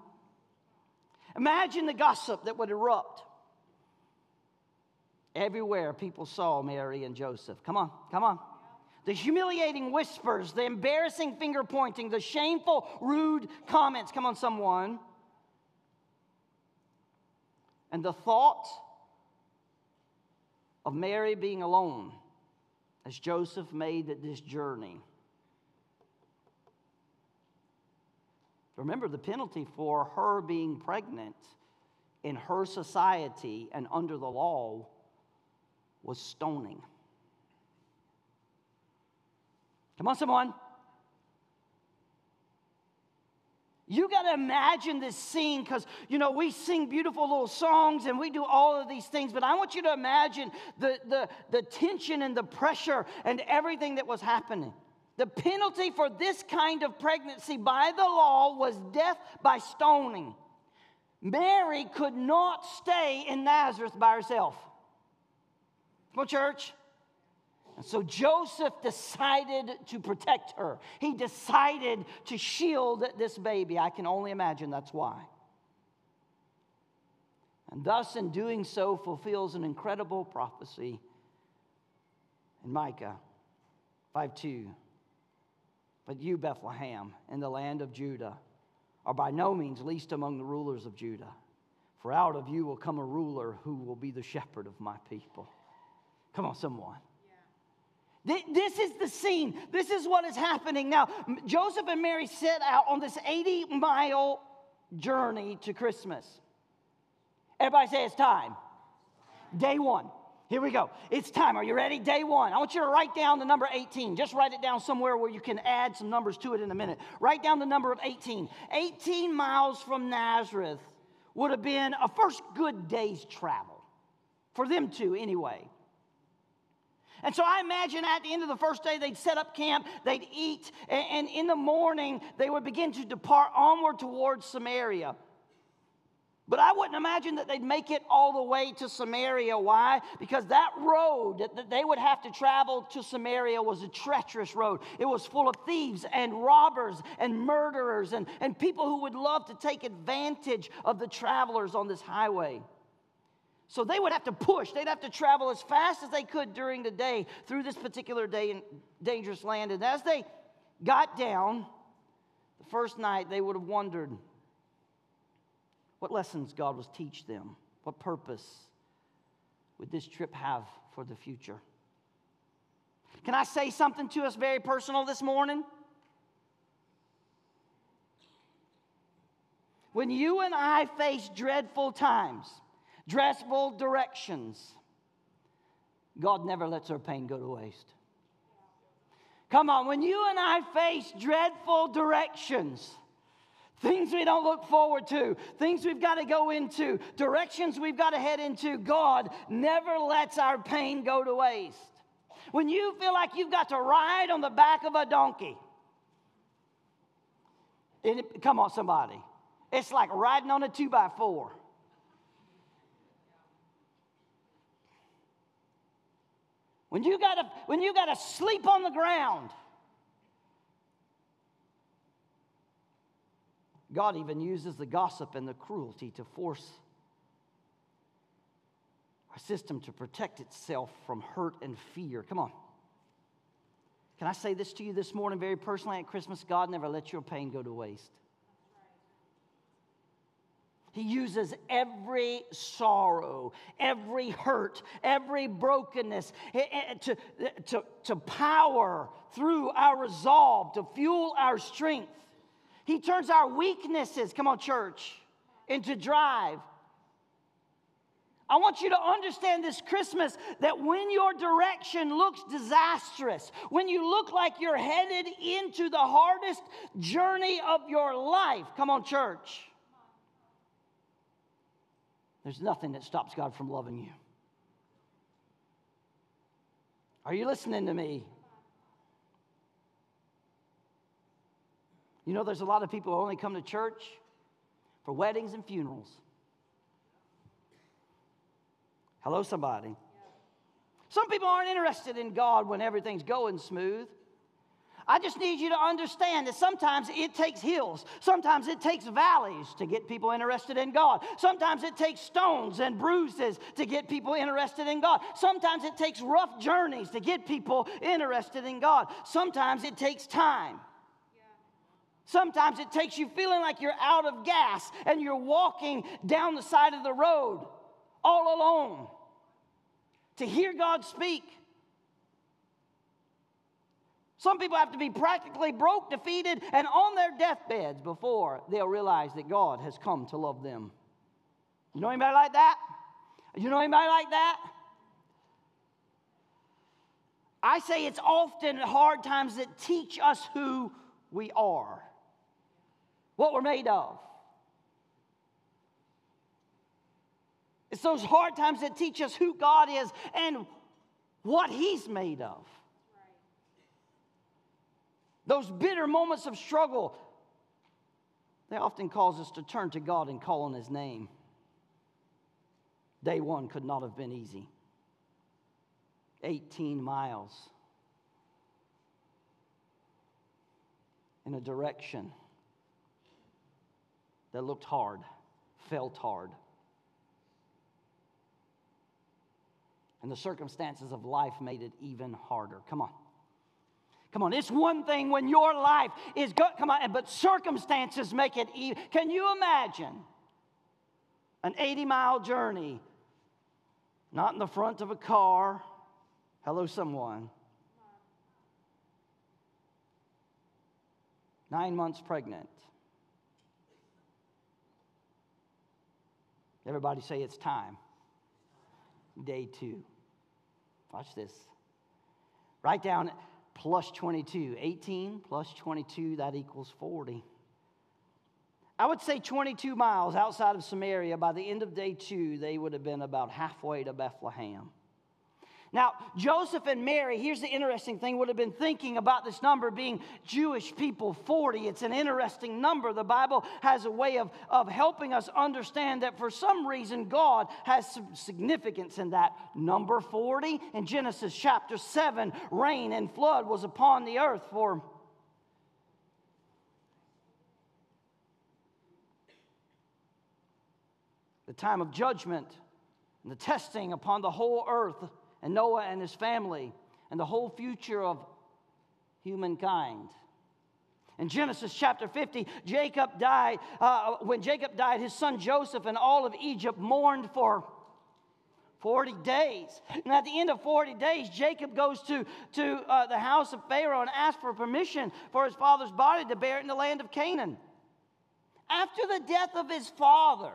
Imagine the gossip that would erupt. Everywhere people saw Mary and Joseph. Come on, come on. The humiliating whispers, the embarrassing finger pointing, the shameful, rude comments. Come on, someone. And the thought of Mary being alone as Joseph made this journey. Remember, the penalty for her being pregnant in her society and under the law was stoning. Come on, someone. You got to imagine this scene because, you know, we sing beautiful little songs and we do all of these things, but I want you to imagine the, the, the tension and the pressure and everything that was happening. The penalty for this kind of pregnancy by the law was death by stoning. Mary could not stay in Nazareth by herself. Come on, church. And so Joseph decided to protect her. He decided to shield this baby. I can only imagine that's why. And thus, in doing so, fulfills an incredible prophecy in Micah 5 2. But you, Bethlehem, in the land of Judah, are by no means least among the rulers of Judah. For out of you will come a ruler who will be the shepherd of my people. Come on, someone. This is the scene. This is what is happening. Now, Joseph and Mary set out on this 80 mile journey to Christmas. Everybody say it's time. Day one. Here we go. It's time. Are you ready? Day one. I want you to write down the number 18. Just write it down somewhere where you can add some numbers to it in a minute. Write down the number of 18. 18 miles from Nazareth would have been a first good day's travel. For them two, anyway. And so I imagine at the end of the first day, they'd set up camp, they'd eat, and, in the morning, they would begin to depart onward towards Samaria. But I wouldn't imagine that they'd make it all the way to Samaria. Why? Because that road that they would have to travel to Samaria was a treacherous road. It was full of thieves and robbers and murderers and, and people who would love to take advantage of the travelers on this highway. So they would have to push. They'd have to travel as fast as they could during the day through this particular day in dangerous land. And as they got down, the first night they would have wondered what lessons God was teach them? What purpose would this trip have for the future? Can I say something to us very personal this morning? When you and I face dreadful times, dreadful directions, God never lets our pain go to waste. Come on, when you and I face dreadful directions, things we don't look forward to, things we've got to go into, directions we've got to head into, God never lets our pain go to waste. When you feel like you've got to ride on the back of a donkey, it, come on, somebody. It's like riding on a two by four. When you gotta, when you gotta sleep on the ground, God even uses the gossip and the cruelty to force our system to protect itself from hurt and fear. Come on. Can I say this to you this morning very personally at Christmas? God never lets your pain go to waste. He uses every sorrow, every hurt, every brokenness eh, eh, to, to, to power through our resolve, to fuel our strength. He turns our weaknesses, come on, church, into drive. I want you to understand this Christmas that when your direction looks disastrous, when you look like you're headed into the hardest journey of your life, come on, church, there's nothing that stops God from loving you. Are you listening to me? You know, there's a lot of people who only come to church for weddings and funerals. Hello, somebody. Some people aren't interested in God when everything's going smooth. I just need you to understand that sometimes it takes hills, sometimes it takes valleys to get people interested in God. Sometimes it takes stones and bruises to get people interested in God. Sometimes it takes rough journeys to get people interested in God. Sometimes it takes time. Sometimes it takes you feeling like you're out of gas and you're walking down the side of the road all alone to hear God speak. Some people have to be practically broke, defeated, and on their deathbeds before they'll realize that God has come to love them. You know anybody like that? You know anybody like that? I say it's often hard times that teach us who we are what we're made of. It's those hard times that teach us who God is and what He's made of. Those bitter moments of struggle, they often cause us to turn to God and call on His name. Day one could not have been easy. 18 miles in a direction that looked hard, felt hard. And the circumstances of life made it even harder. Come on. Come on, it's one thing when your life is good, come on, but circumstances make it even. Can you imagine an 80 mile journey, not in the front of a car? Hello, someone. Nine months pregnant. Everybody say it's time. Day two. Watch this. Write down plus 22. 18 plus 22, that equals 40. I would say 22 miles outside of Samaria. By the end of day two, they would have been about halfway to Bethlehem. Now, Joseph and Mary, here's the interesting thing, would have been thinking about this number being Jewish people 40. It's an interesting number. The Bible has a way of, of helping us understand that for some reason God has some significance in that. Number 40 in Genesis chapter 7 rain and flood was upon the earth for. The time of judgment and the testing upon the whole earth and Noah and his family and the whole future of humankind. In Genesis chapter 50, Jacob died. Uh, when Jacob died, his son Joseph and all of Egypt mourned for 40 days. And at the end of 40 days, Jacob goes to, to uh, the house of Pharaoh and asks for permission for his father's body to bear it in the land of Canaan. After the death of his father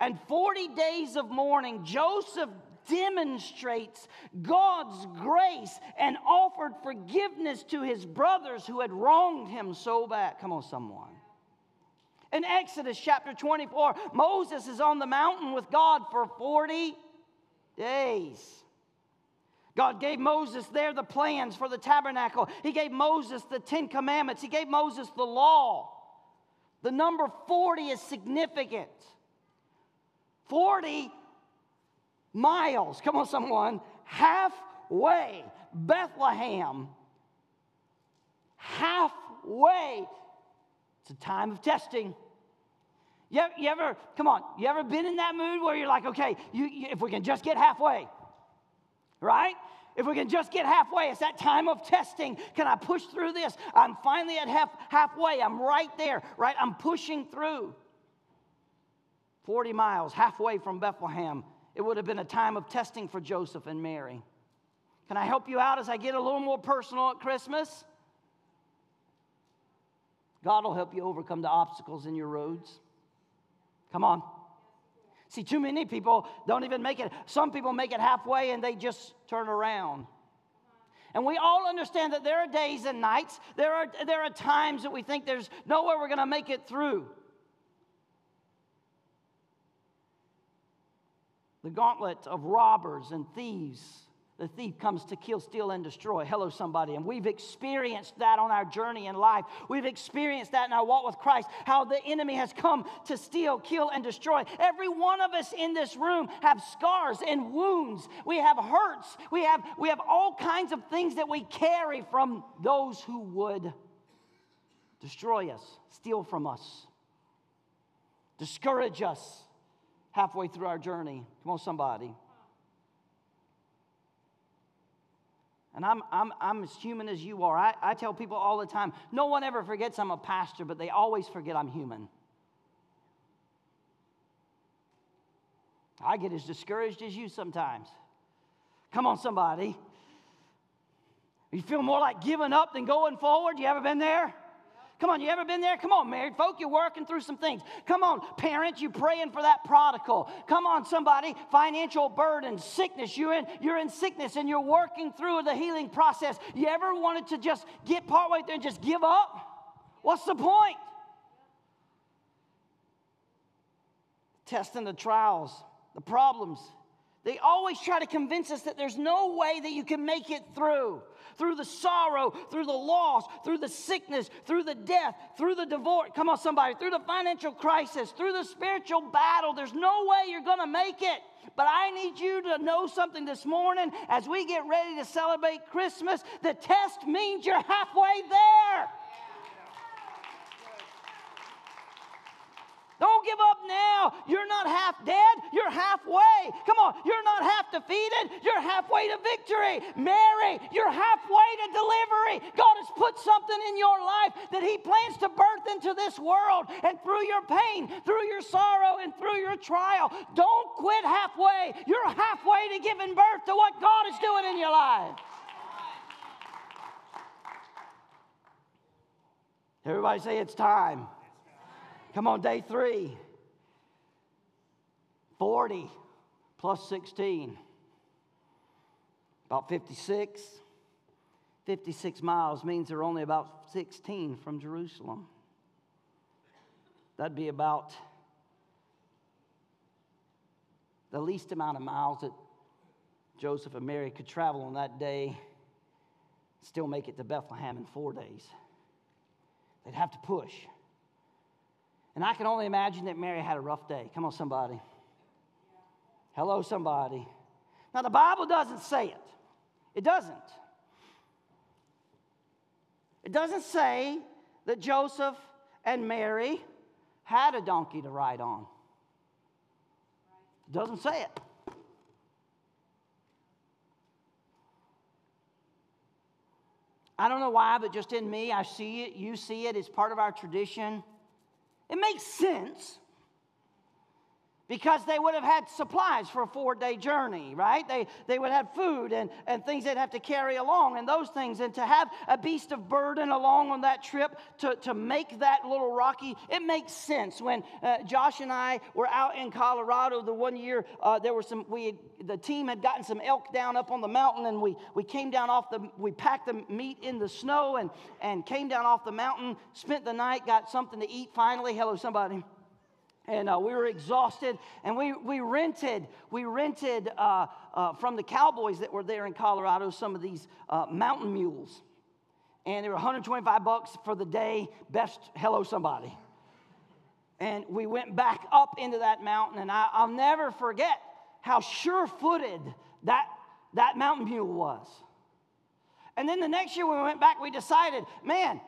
and 40 days of mourning, Joseph demonstrates God's grace and offered forgiveness to his brothers who had wronged him so bad. Come on, someone. In Exodus chapter 24, Moses is on the mountain with God for 40 days. God gave Moses there the plans for the tabernacle. He gave Moses the Ten Commandments. He gave Moses the law. The number 40 is significant. 40 miles. Come on, someone. Halfway. Bethlehem. Halfway. It's a time of testing. You ever, you ever, come on, you ever been in that mood where you're like, okay, you, you, if we can just get halfway, right? If we can just get halfway, it's that time of testing. Can I push through this? I'm finally at half, halfway. I'm right there, right? I'm pushing through. 40 miles, halfway from Bethlehem. It would have been a time of testing for Joseph and Mary. Can I help you out as I get a little more personal at Christmas? God will help you overcome the obstacles in your roads. Come on. See, too many people don't even make it. Some people make it halfway and they just turn around. And we all understand that there are days and nights, there are, there are times that we think there's nowhere we're going to make it through. The gauntlet of robbers and thieves. The thief comes to kill, steal, and destroy. Hello, somebody. And we've experienced that on our journey in life. We've experienced that in our walk with Christ, how the enemy has come to steal, kill, and destroy. Every one of us in this room have scars and wounds. We have hurts. We have, we have all kinds of things that we carry from those who would destroy us, steal from us, discourage us halfway through our journey. Come on, somebody. And I'm, I'm, I'm as human as you are. I, I tell people all the time no one ever forgets I'm a pastor, but they always forget I'm human. I get as discouraged as you sometimes. Come on, somebody. You feel more like giving up than going forward? You ever been there? Come on, you ever been there? Come on, married folk, you're working through some things. Come on, parents, you praying for that prodigal. Come on, somebody, financial burden, sickness. You're in, you're in sickness and you're working through the healing process. You ever wanted to just get partway there and just give up? What's the point? Testing the trials, the problems. They always try to convince us that there's no way that you can make it through through the sorrow, through the loss, through the sickness, through the death, through the divorce. Come on, somebody, through the financial crisis, through the spiritual battle. There's no way you're going to make it. But I need you to know something this morning as we get ready to celebrate Christmas. The test means you're halfway there. Don't give up now. You're not half dead, you're halfway. Come on, you're not half defeated, you're halfway to victory. Mary, you're halfway to delivery. God has put something in your life that He plans to birth into this world. And through your pain, through your sorrow, and through your trial, don't quit halfway. You're halfway to giving birth to what God is doing in your life. Everybody say it's time. Come on, day three. 40 plus 16. About 56. 56 miles means they're only about 16 from Jerusalem. That'd be about the least amount of miles that Joseph and Mary could travel on that day, still make it to Bethlehem in four days. They'd have to push. And I can only imagine that Mary had a rough day. Come on, somebody. Hello, somebody. Now, the Bible doesn't say it. It doesn't. It doesn't say that Joseph and Mary had a donkey to ride on. It doesn't say it. I don't know why, but just in me, I see it, you see it, it's part of our tradition. It makes sense because they would have had supplies for a four day journey, right? They, they would have food and, and things they'd have to carry along and those things. And to have a beast of burden along on that trip to, to make that little rocky, it makes sense. When uh, Josh and I were out in Colorado the one year, uh, there were some, we, the team had gotten some elk down up on the mountain and we, we came down off the, we packed the meat in the snow and, and came down off the mountain, spent the night, got something to eat finally. Hello, somebody and uh, we were exhausted and we, we rented we rented uh, uh, from the cowboys that were there in colorado some of these uh, mountain mules. And they were 125 bucks for the day best hello somebody. And we went back up into that mountain and I, i'll never forget how sure-footed that that mountain mule was. And then the next year we went back we decided man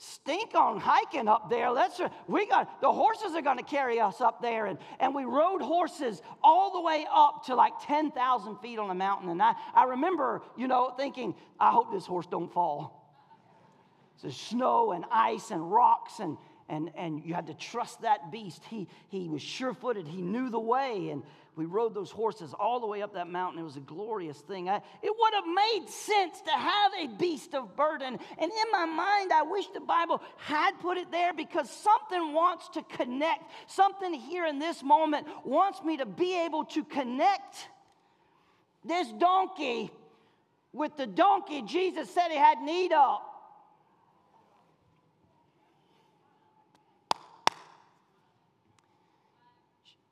stink on hiking up there. Let's uh, we got the horses are going to carry us up there, and and we rode horses all the way up to like ten thousand feet on the mountain. And I I remember you know thinking, I hope this horse don't fall. There's snow and ice and rocks and. And, and you had to trust that beast. He, he was sure footed. He knew the way. And we rode those horses all the way up that mountain. It was a glorious thing. I, it would have made sense to have a beast of burden. And in my mind, I wish the Bible had put it there because something wants to connect. Something here in this moment wants me to be able to connect this donkey with the donkey Jesus said he had need of.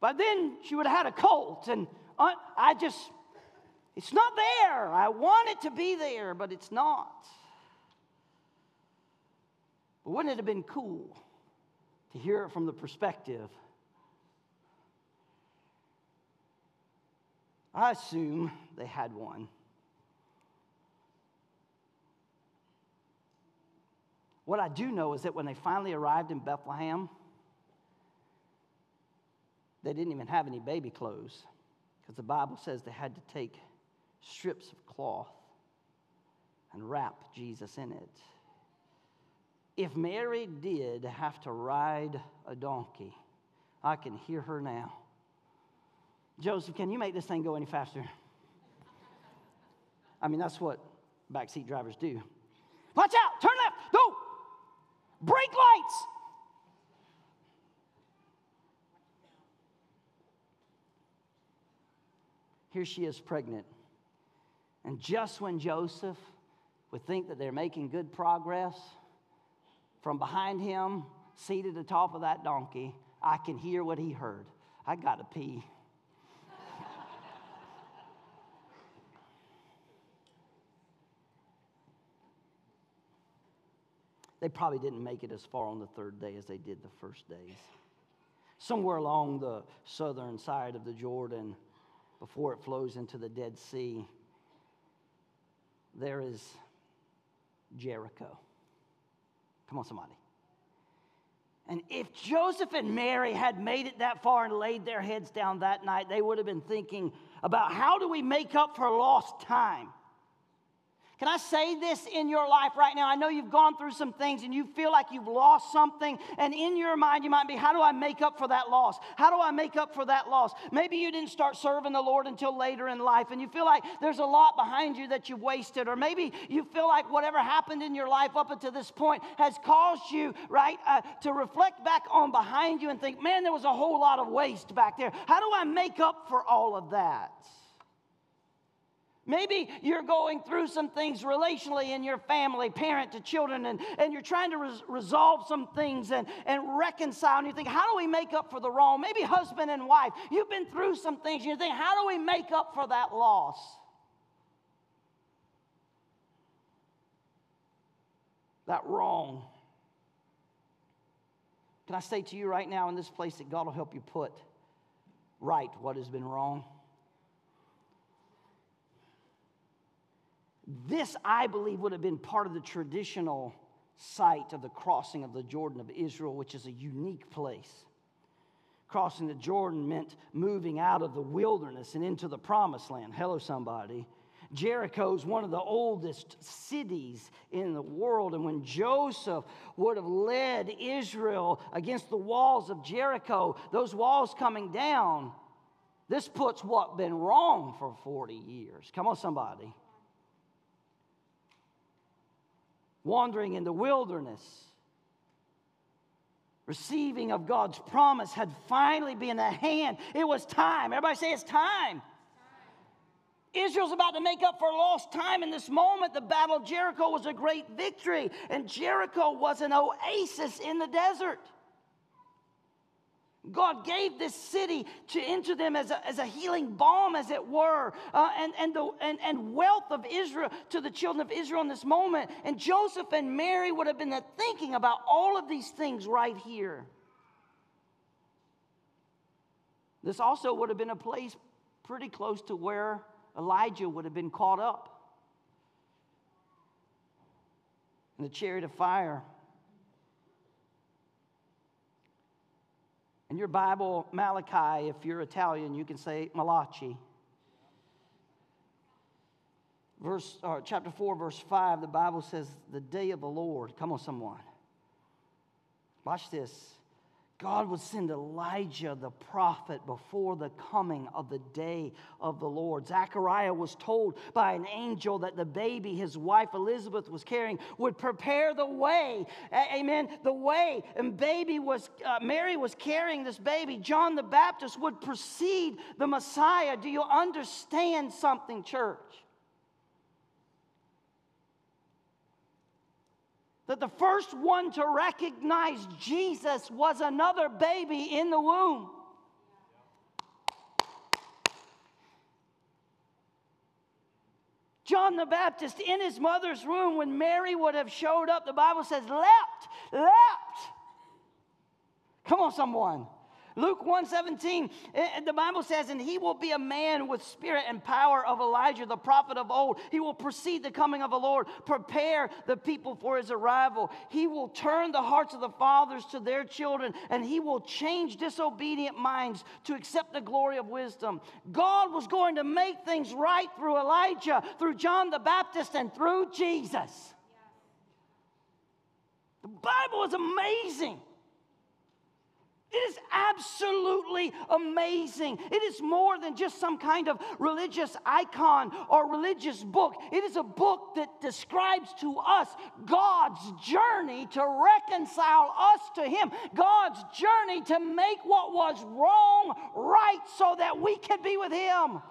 But then she would have had a colt, and I just, it's not there. I want it to be there, but it's not. But wouldn't it have been cool to hear it from the perspective? I assume they had one. What I do know is that when they finally arrived in Bethlehem, they didn't even have any baby clothes because the Bible says they had to take strips of cloth and wrap Jesus in it. If Mary did have to ride a donkey, I can hear her now. Joseph, can you make this thing go any faster? I mean, that's what backseat drivers do. Watch out, turn left, go, brake lights. Here she is pregnant. And just when Joseph would think that they're making good progress, from behind him, seated atop of that donkey, I can hear what he heard. I got to pee. [laughs] they probably didn't make it as far on the third day as they did the first days. Somewhere along the southern side of the Jordan, before it flows into the Dead Sea, there is Jericho. Come on, somebody. And if Joseph and Mary had made it that far and laid their heads down that night, they would have been thinking about how do we make up for lost time? Can I say this in your life right now? I know you've gone through some things and you feel like you've lost something, and in your mind, you might be, How do I make up for that loss? How do I make up for that loss? Maybe you didn't start serving the Lord until later in life, and you feel like there's a lot behind you that you've wasted, or maybe you feel like whatever happened in your life up until this point has caused you, right, uh, to reflect back on behind you and think, Man, there was a whole lot of waste back there. How do I make up for all of that? Maybe you're going through some things relationally in your family, parent to children, and, and you're trying to res- resolve some things and, and reconcile. And you think, how do we make up for the wrong? Maybe husband and wife, you've been through some things. And you think, how do we make up for that loss? That wrong. Can I say to you right now in this place that God will help you put right what has been wrong? This, I believe, would have been part of the traditional site of the crossing of the Jordan of Israel, which is a unique place. Crossing the Jordan meant moving out of the wilderness and into the promised land. Hello, somebody. Jericho is one of the oldest cities in the world. And when Joseph would have led Israel against the walls of Jericho, those walls coming down, this puts what been wrong for 40 years. Come on, somebody. Wandering in the wilderness, receiving of God's promise had finally been at hand. It was time. Everybody say it's time. Israel's about to make up for lost time in this moment. The Battle of Jericho was a great victory, and Jericho was an oasis in the desert. God gave this city to into them as a, as a healing balm, as it were, uh, and, and, the, and, and wealth of Israel to the children of Israel in this moment. And Joseph and Mary would have been thinking about all of these things right here. This also would have been a place pretty close to where Elijah would have been caught up in the chariot of fire. In your Bible, Malachi, if you're Italian, you can say Malachi. Verse, or chapter 4, verse 5, the Bible says, the day of the Lord. Come on, someone. Watch this. God would send Elijah the prophet before the coming of the day of the Lord. Zechariah was told by an angel that the baby his wife Elizabeth was carrying would prepare the way. Amen. The way. And baby was, uh, Mary was carrying this baby. John the Baptist would precede the Messiah. Do you understand something, church? That the first one to recognize Jesus was another baby in the womb. John the Baptist in his mother's womb, when Mary would have showed up, the Bible says, leapt, leapt. Come on, someone. Luke 117, eh, the Bible says, and he will be a man with spirit and power of Elijah, the prophet of old. He will precede the coming of the Lord, prepare the people for his arrival. He will turn the hearts of the fathers to their children, and he will change disobedient minds to accept the glory of wisdom. God was going to make things right through Elijah, through John the Baptist, and through Jesus. The Bible is amazing. It is absolutely amazing. It is more than just some kind of religious icon or religious book. It is a book that describes to us God's journey to reconcile us to Him, God's journey to make what was wrong right so that we can be with Him.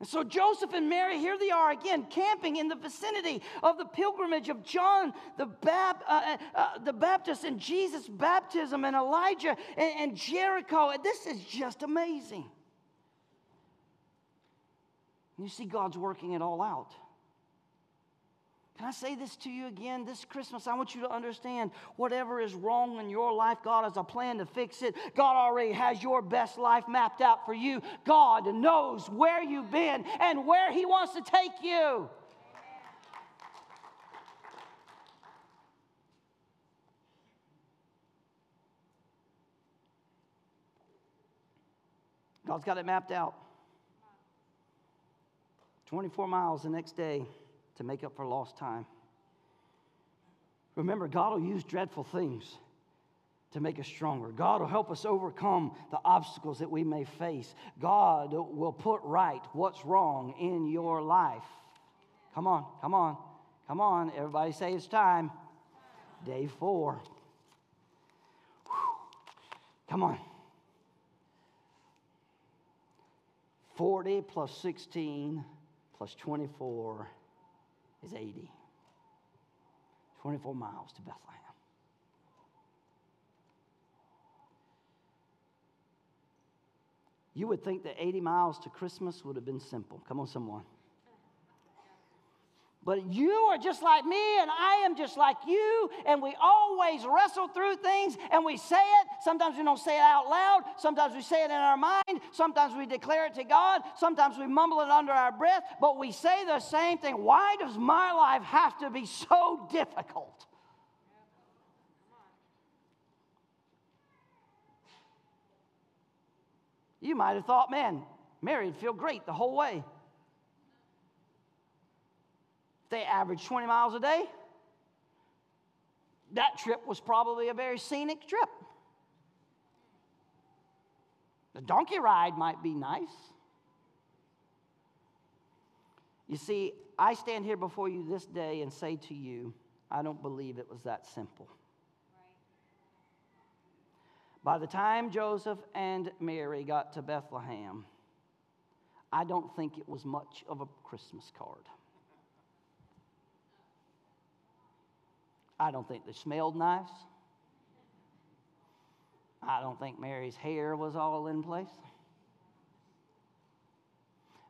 And so Joseph and Mary, here they are again, camping in the vicinity of the pilgrimage of John the, Bap- uh, uh, uh, the Baptist and Jesus' baptism and Elijah and, and Jericho. This is just amazing. You see, God's working it all out. Can I say this to you again? This Christmas, I want you to understand whatever is wrong in your life, God has a plan to fix it. God already has your best life mapped out for you. God knows where you've been and where He wants to take you. God's got it mapped out. 24 miles the next day to make up for lost time. Remember, God will use dreadful things to make us stronger. God will help us overcome the obstacles that we may face. God will put right what's wrong in your life. Come on, come on, come on. Everybody say it's time. Day four. Come on. 40 plus 16 plus 24 is 80. 24 miles to Bethlehem. You would think that 80 miles to Christmas would have been simple. Come on, someone. But you are just like me, and I am just like you, and we always wrestle through things and we say it. Sometimes we don't say it out loud, sometimes we say it in our mind, sometimes we declare it to God, sometimes we mumble it under our breath, but we say the same thing. Why does my life have to be so difficult? You might have thought, man, Mary'd feel great the whole way. They averaged 20 miles a day. That trip was probably a very scenic trip. The donkey ride might be nice. You see, I stand here before you this day and say to you, I don't believe it was that simple. By the time Joseph and Mary got to Bethlehem, I don't think it was much of a Christmas card. I don't think they smelled nice. I don't think Mary's hair was all in place.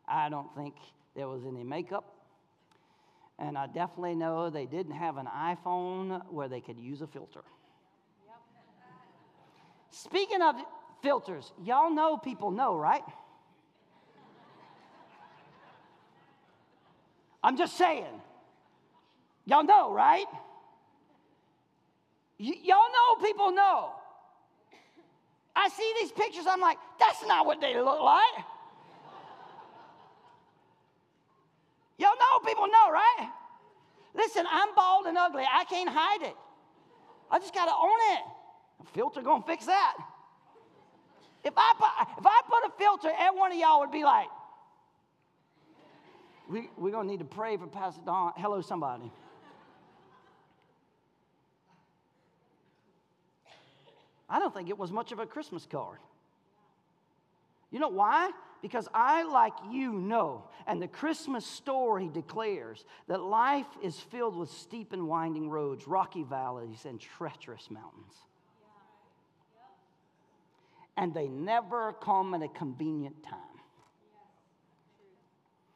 I don't think there was any makeup. And I definitely know they didn't have an iPhone where they could use a filter. Speaking of filters, y'all know people know, right? I'm just saying. Y'all know, right? Y- y'all know people know. I see these pictures, I'm like, that's not what they look like. Y'all know people know, right? Listen, I'm bald and ugly. I can't hide it. I just got to own it. A filter gonna fix that. If I put, if I put a filter, every one of y'all would be like, we, we're gonna need to pray for Pastor Don. Hello, somebody. I don't think it was much of a Christmas card. You know why? Because I, like you, know, and the Christmas story declares that life is filled with steep and winding roads, rocky valleys, and treacherous mountains. And they never come at a convenient time.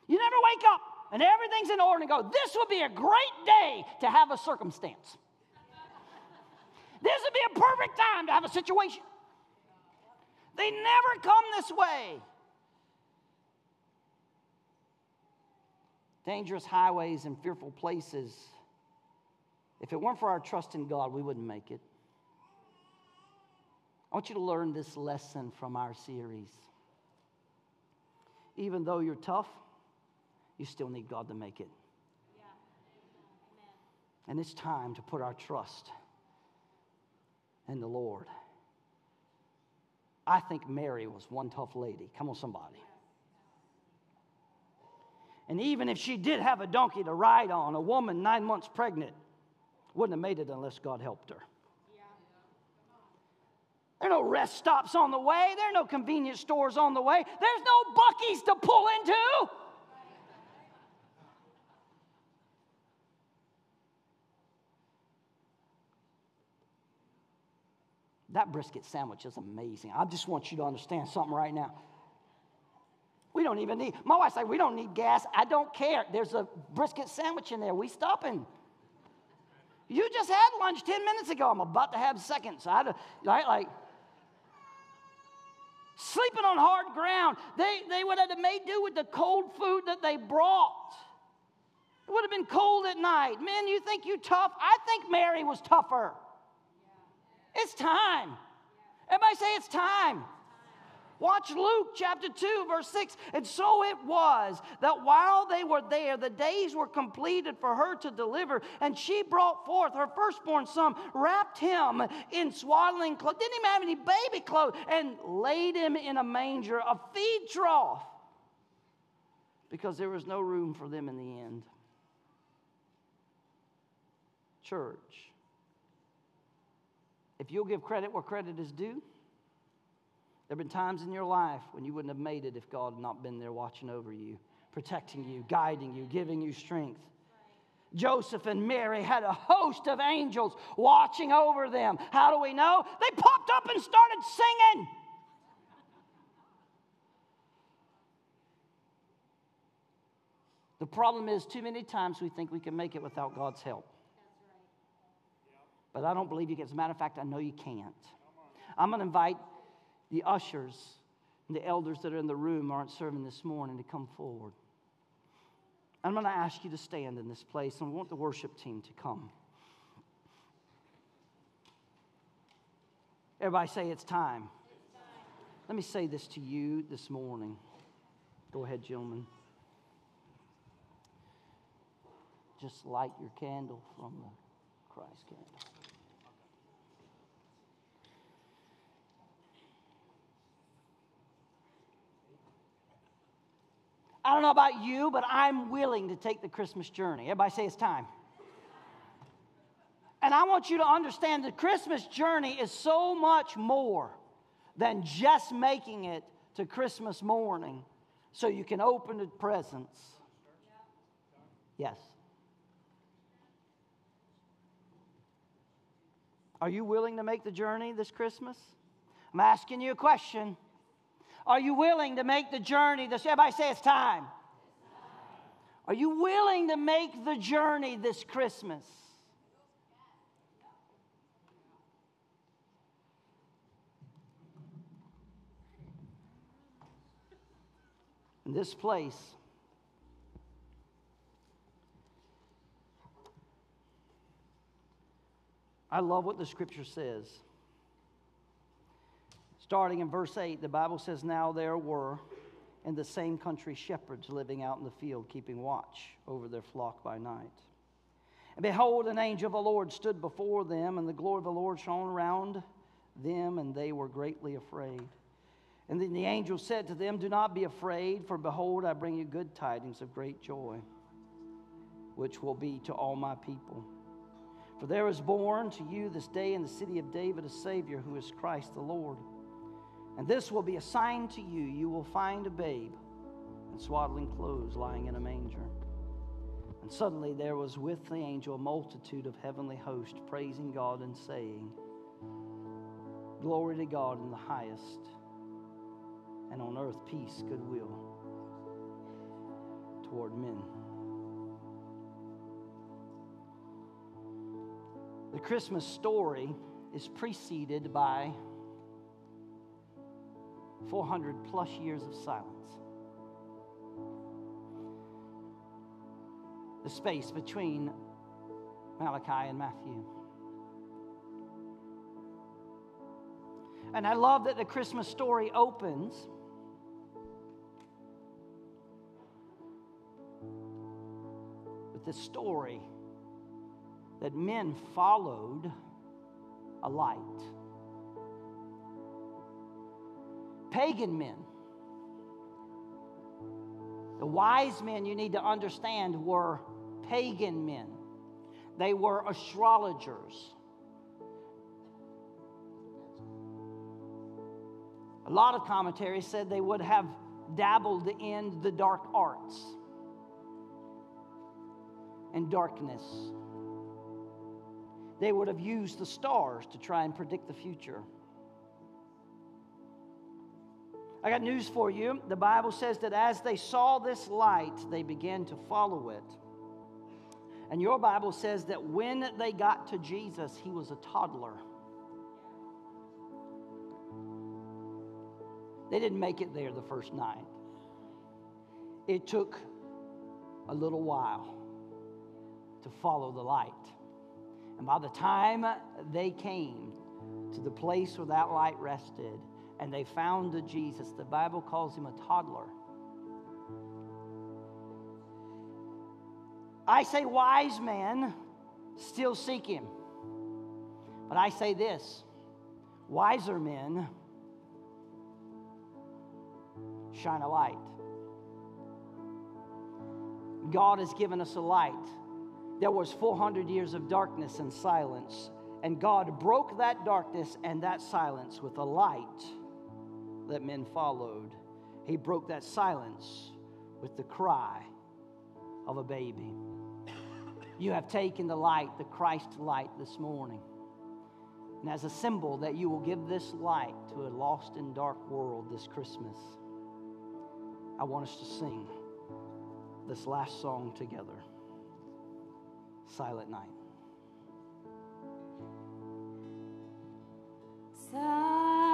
You never wake up and everything's in order and go, This would be a great day to have a circumstance. This would be a perfect time to have a situation. They never come this way. Dangerous highways and fearful places. If it weren't for our trust in God, we wouldn't make it. I want you to learn this lesson from our series. Even though you're tough, you still need God to make it. And it's time to put our trust in the Lord. I think Mary was one tough lady. Come on, somebody. And even if she did have a donkey to ride on, a woman nine months pregnant wouldn't have made it unless God helped her. There are no rest stops on the way. There are no convenience stores on the way. There's no Buc-ee's to pull into. That brisket sandwich is amazing. I just want you to understand something right now. We don't even need, my wife's like, we don't need gas. I don't care. There's a brisket sandwich in there. We stopping. You just had lunch 10 minutes ago. I'm about to have seconds. I, right, like, sleeping on hard ground. They, they would have made do with the cold food that they brought. It would have been cold at night. Men, you think you tough? I think Mary was tougher. It's time. Everybody say it's time. Watch Luke chapter 2, verse 6. And so it was that while they were there, the days were completed for her to deliver. And she brought forth her firstborn son, wrapped him in swaddling clothes, didn't even have any baby clothes, and laid him in a manger, a feed trough, because there was no room for them in the end. Church, if you'll give credit where credit is due, There have been times in your life when you wouldn't have made it if God had not been there watching over you, protecting you, guiding you, giving you strength. Joseph and Mary had a host of angels watching over them. How do we know? They popped up and started singing. The problem is, too many times we think we can make it without God's help. But I don't believe you can. As a matter of fact, I know you can't. I'm going to invite the ushers and the elders that are in the room aren't serving this morning to come forward. I'm going to ask you to stand in this place, and I want the worship team to come. Everybody say it's time. Let me say this to you this morning. Go ahead, gentlemen. Just light your candle from the Christ candle. I don't know about you, but I'm willing to take the Christmas journey. Everybody say it's time. And I want you to understand the Christmas journey is so much more than just making it to Christmas morning so you can open the presents. Yes. Are you willing to make the journey this Christmas? I'm asking you a question. Are you willing to make the journey this everybody say it's time. Are you willing to make the journey this Christmas? In this place, I love what the scripture says. Starting in verse 8, the Bible says, Now there were in the same country shepherds living out in the field, keeping watch over their flock by night. And behold, an angel of the Lord stood before them, and the glory of the Lord shone around them, and they were greatly afraid. And then the angel said to them, Do not be afraid, for behold, I bring you good tidings of great joy, which will be to all my people. For there is born to you this day in the city of David a Savior who is Christ the Lord. And this will be a sign to you you will find a babe in swaddling clothes lying in a manger. And suddenly there was with the angel a multitude of heavenly hosts praising God and saying, Glory to God in the highest, and on earth peace, goodwill toward men. The Christmas story is preceded by 400 plus years of silence. The space between Malachi and Matthew. And I love that the Christmas story opens with the story that men followed a light. Pagan men. The wise men, you need to understand, were pagan men. They were astrologers. A lot of commentaries said they would have dabbled in the dark arts and darkness. They would have used the stars to try and predict the future. I got news for you. The Bible says that as they saw this light, they began to follow it. And your Bible says that when they got to Jesus, he was a toddler. They didn't make it there the first night. It took a little while to follow the light. And by the time they came to the place where that light rested and they found Jesus, the Bible calls him a toddler. I say wise men still seek him. But I say this wiser men shine a light. God has given us a light. There was 400 years of darkness and silence, and God broke that darkness and that silence with a light that men followed. He broke that silence with the cry of a baby. You have taken the light, the Christ light, this morning. And as a symbol that you will give this light to a lost and dark world this Christmas, I want us to sing this last song together Silent Night. Silent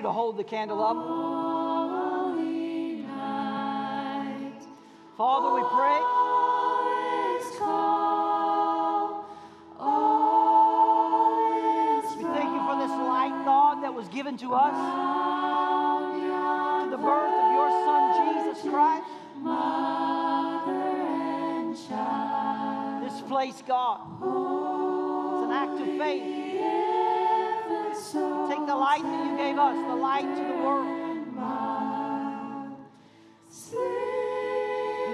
you to hold the candle up. Father, we pray we thank you for this light, God, that was given to us to the birth of your Son, Jesus Christ. Mother and child, This place, God, us, the light to the world.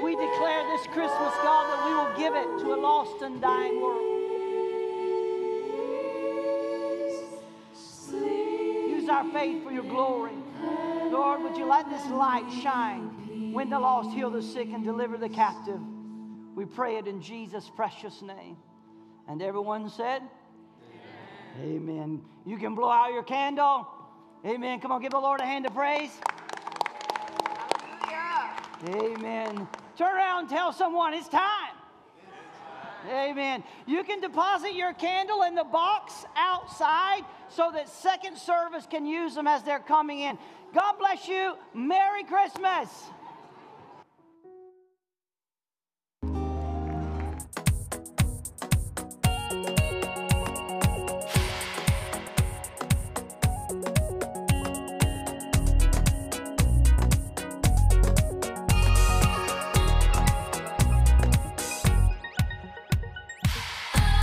We declare this Christmas, God, that we will give it to a lost and dying world. Use our faith for your glory. Lord, would you let this light shine, win the lost, heal the sick, and deliver the captive? We pray it in Jesus' precious name. And everyone said, Amen. Amen. You can blow out your candle. Amen. Come on, give the Lord a hand of praise. Amen. Turn around and tell someone it's time. Amen. You can deposit your candle in the box outside so that second service can use them as they're coming in. God bless you. Merry Christmas.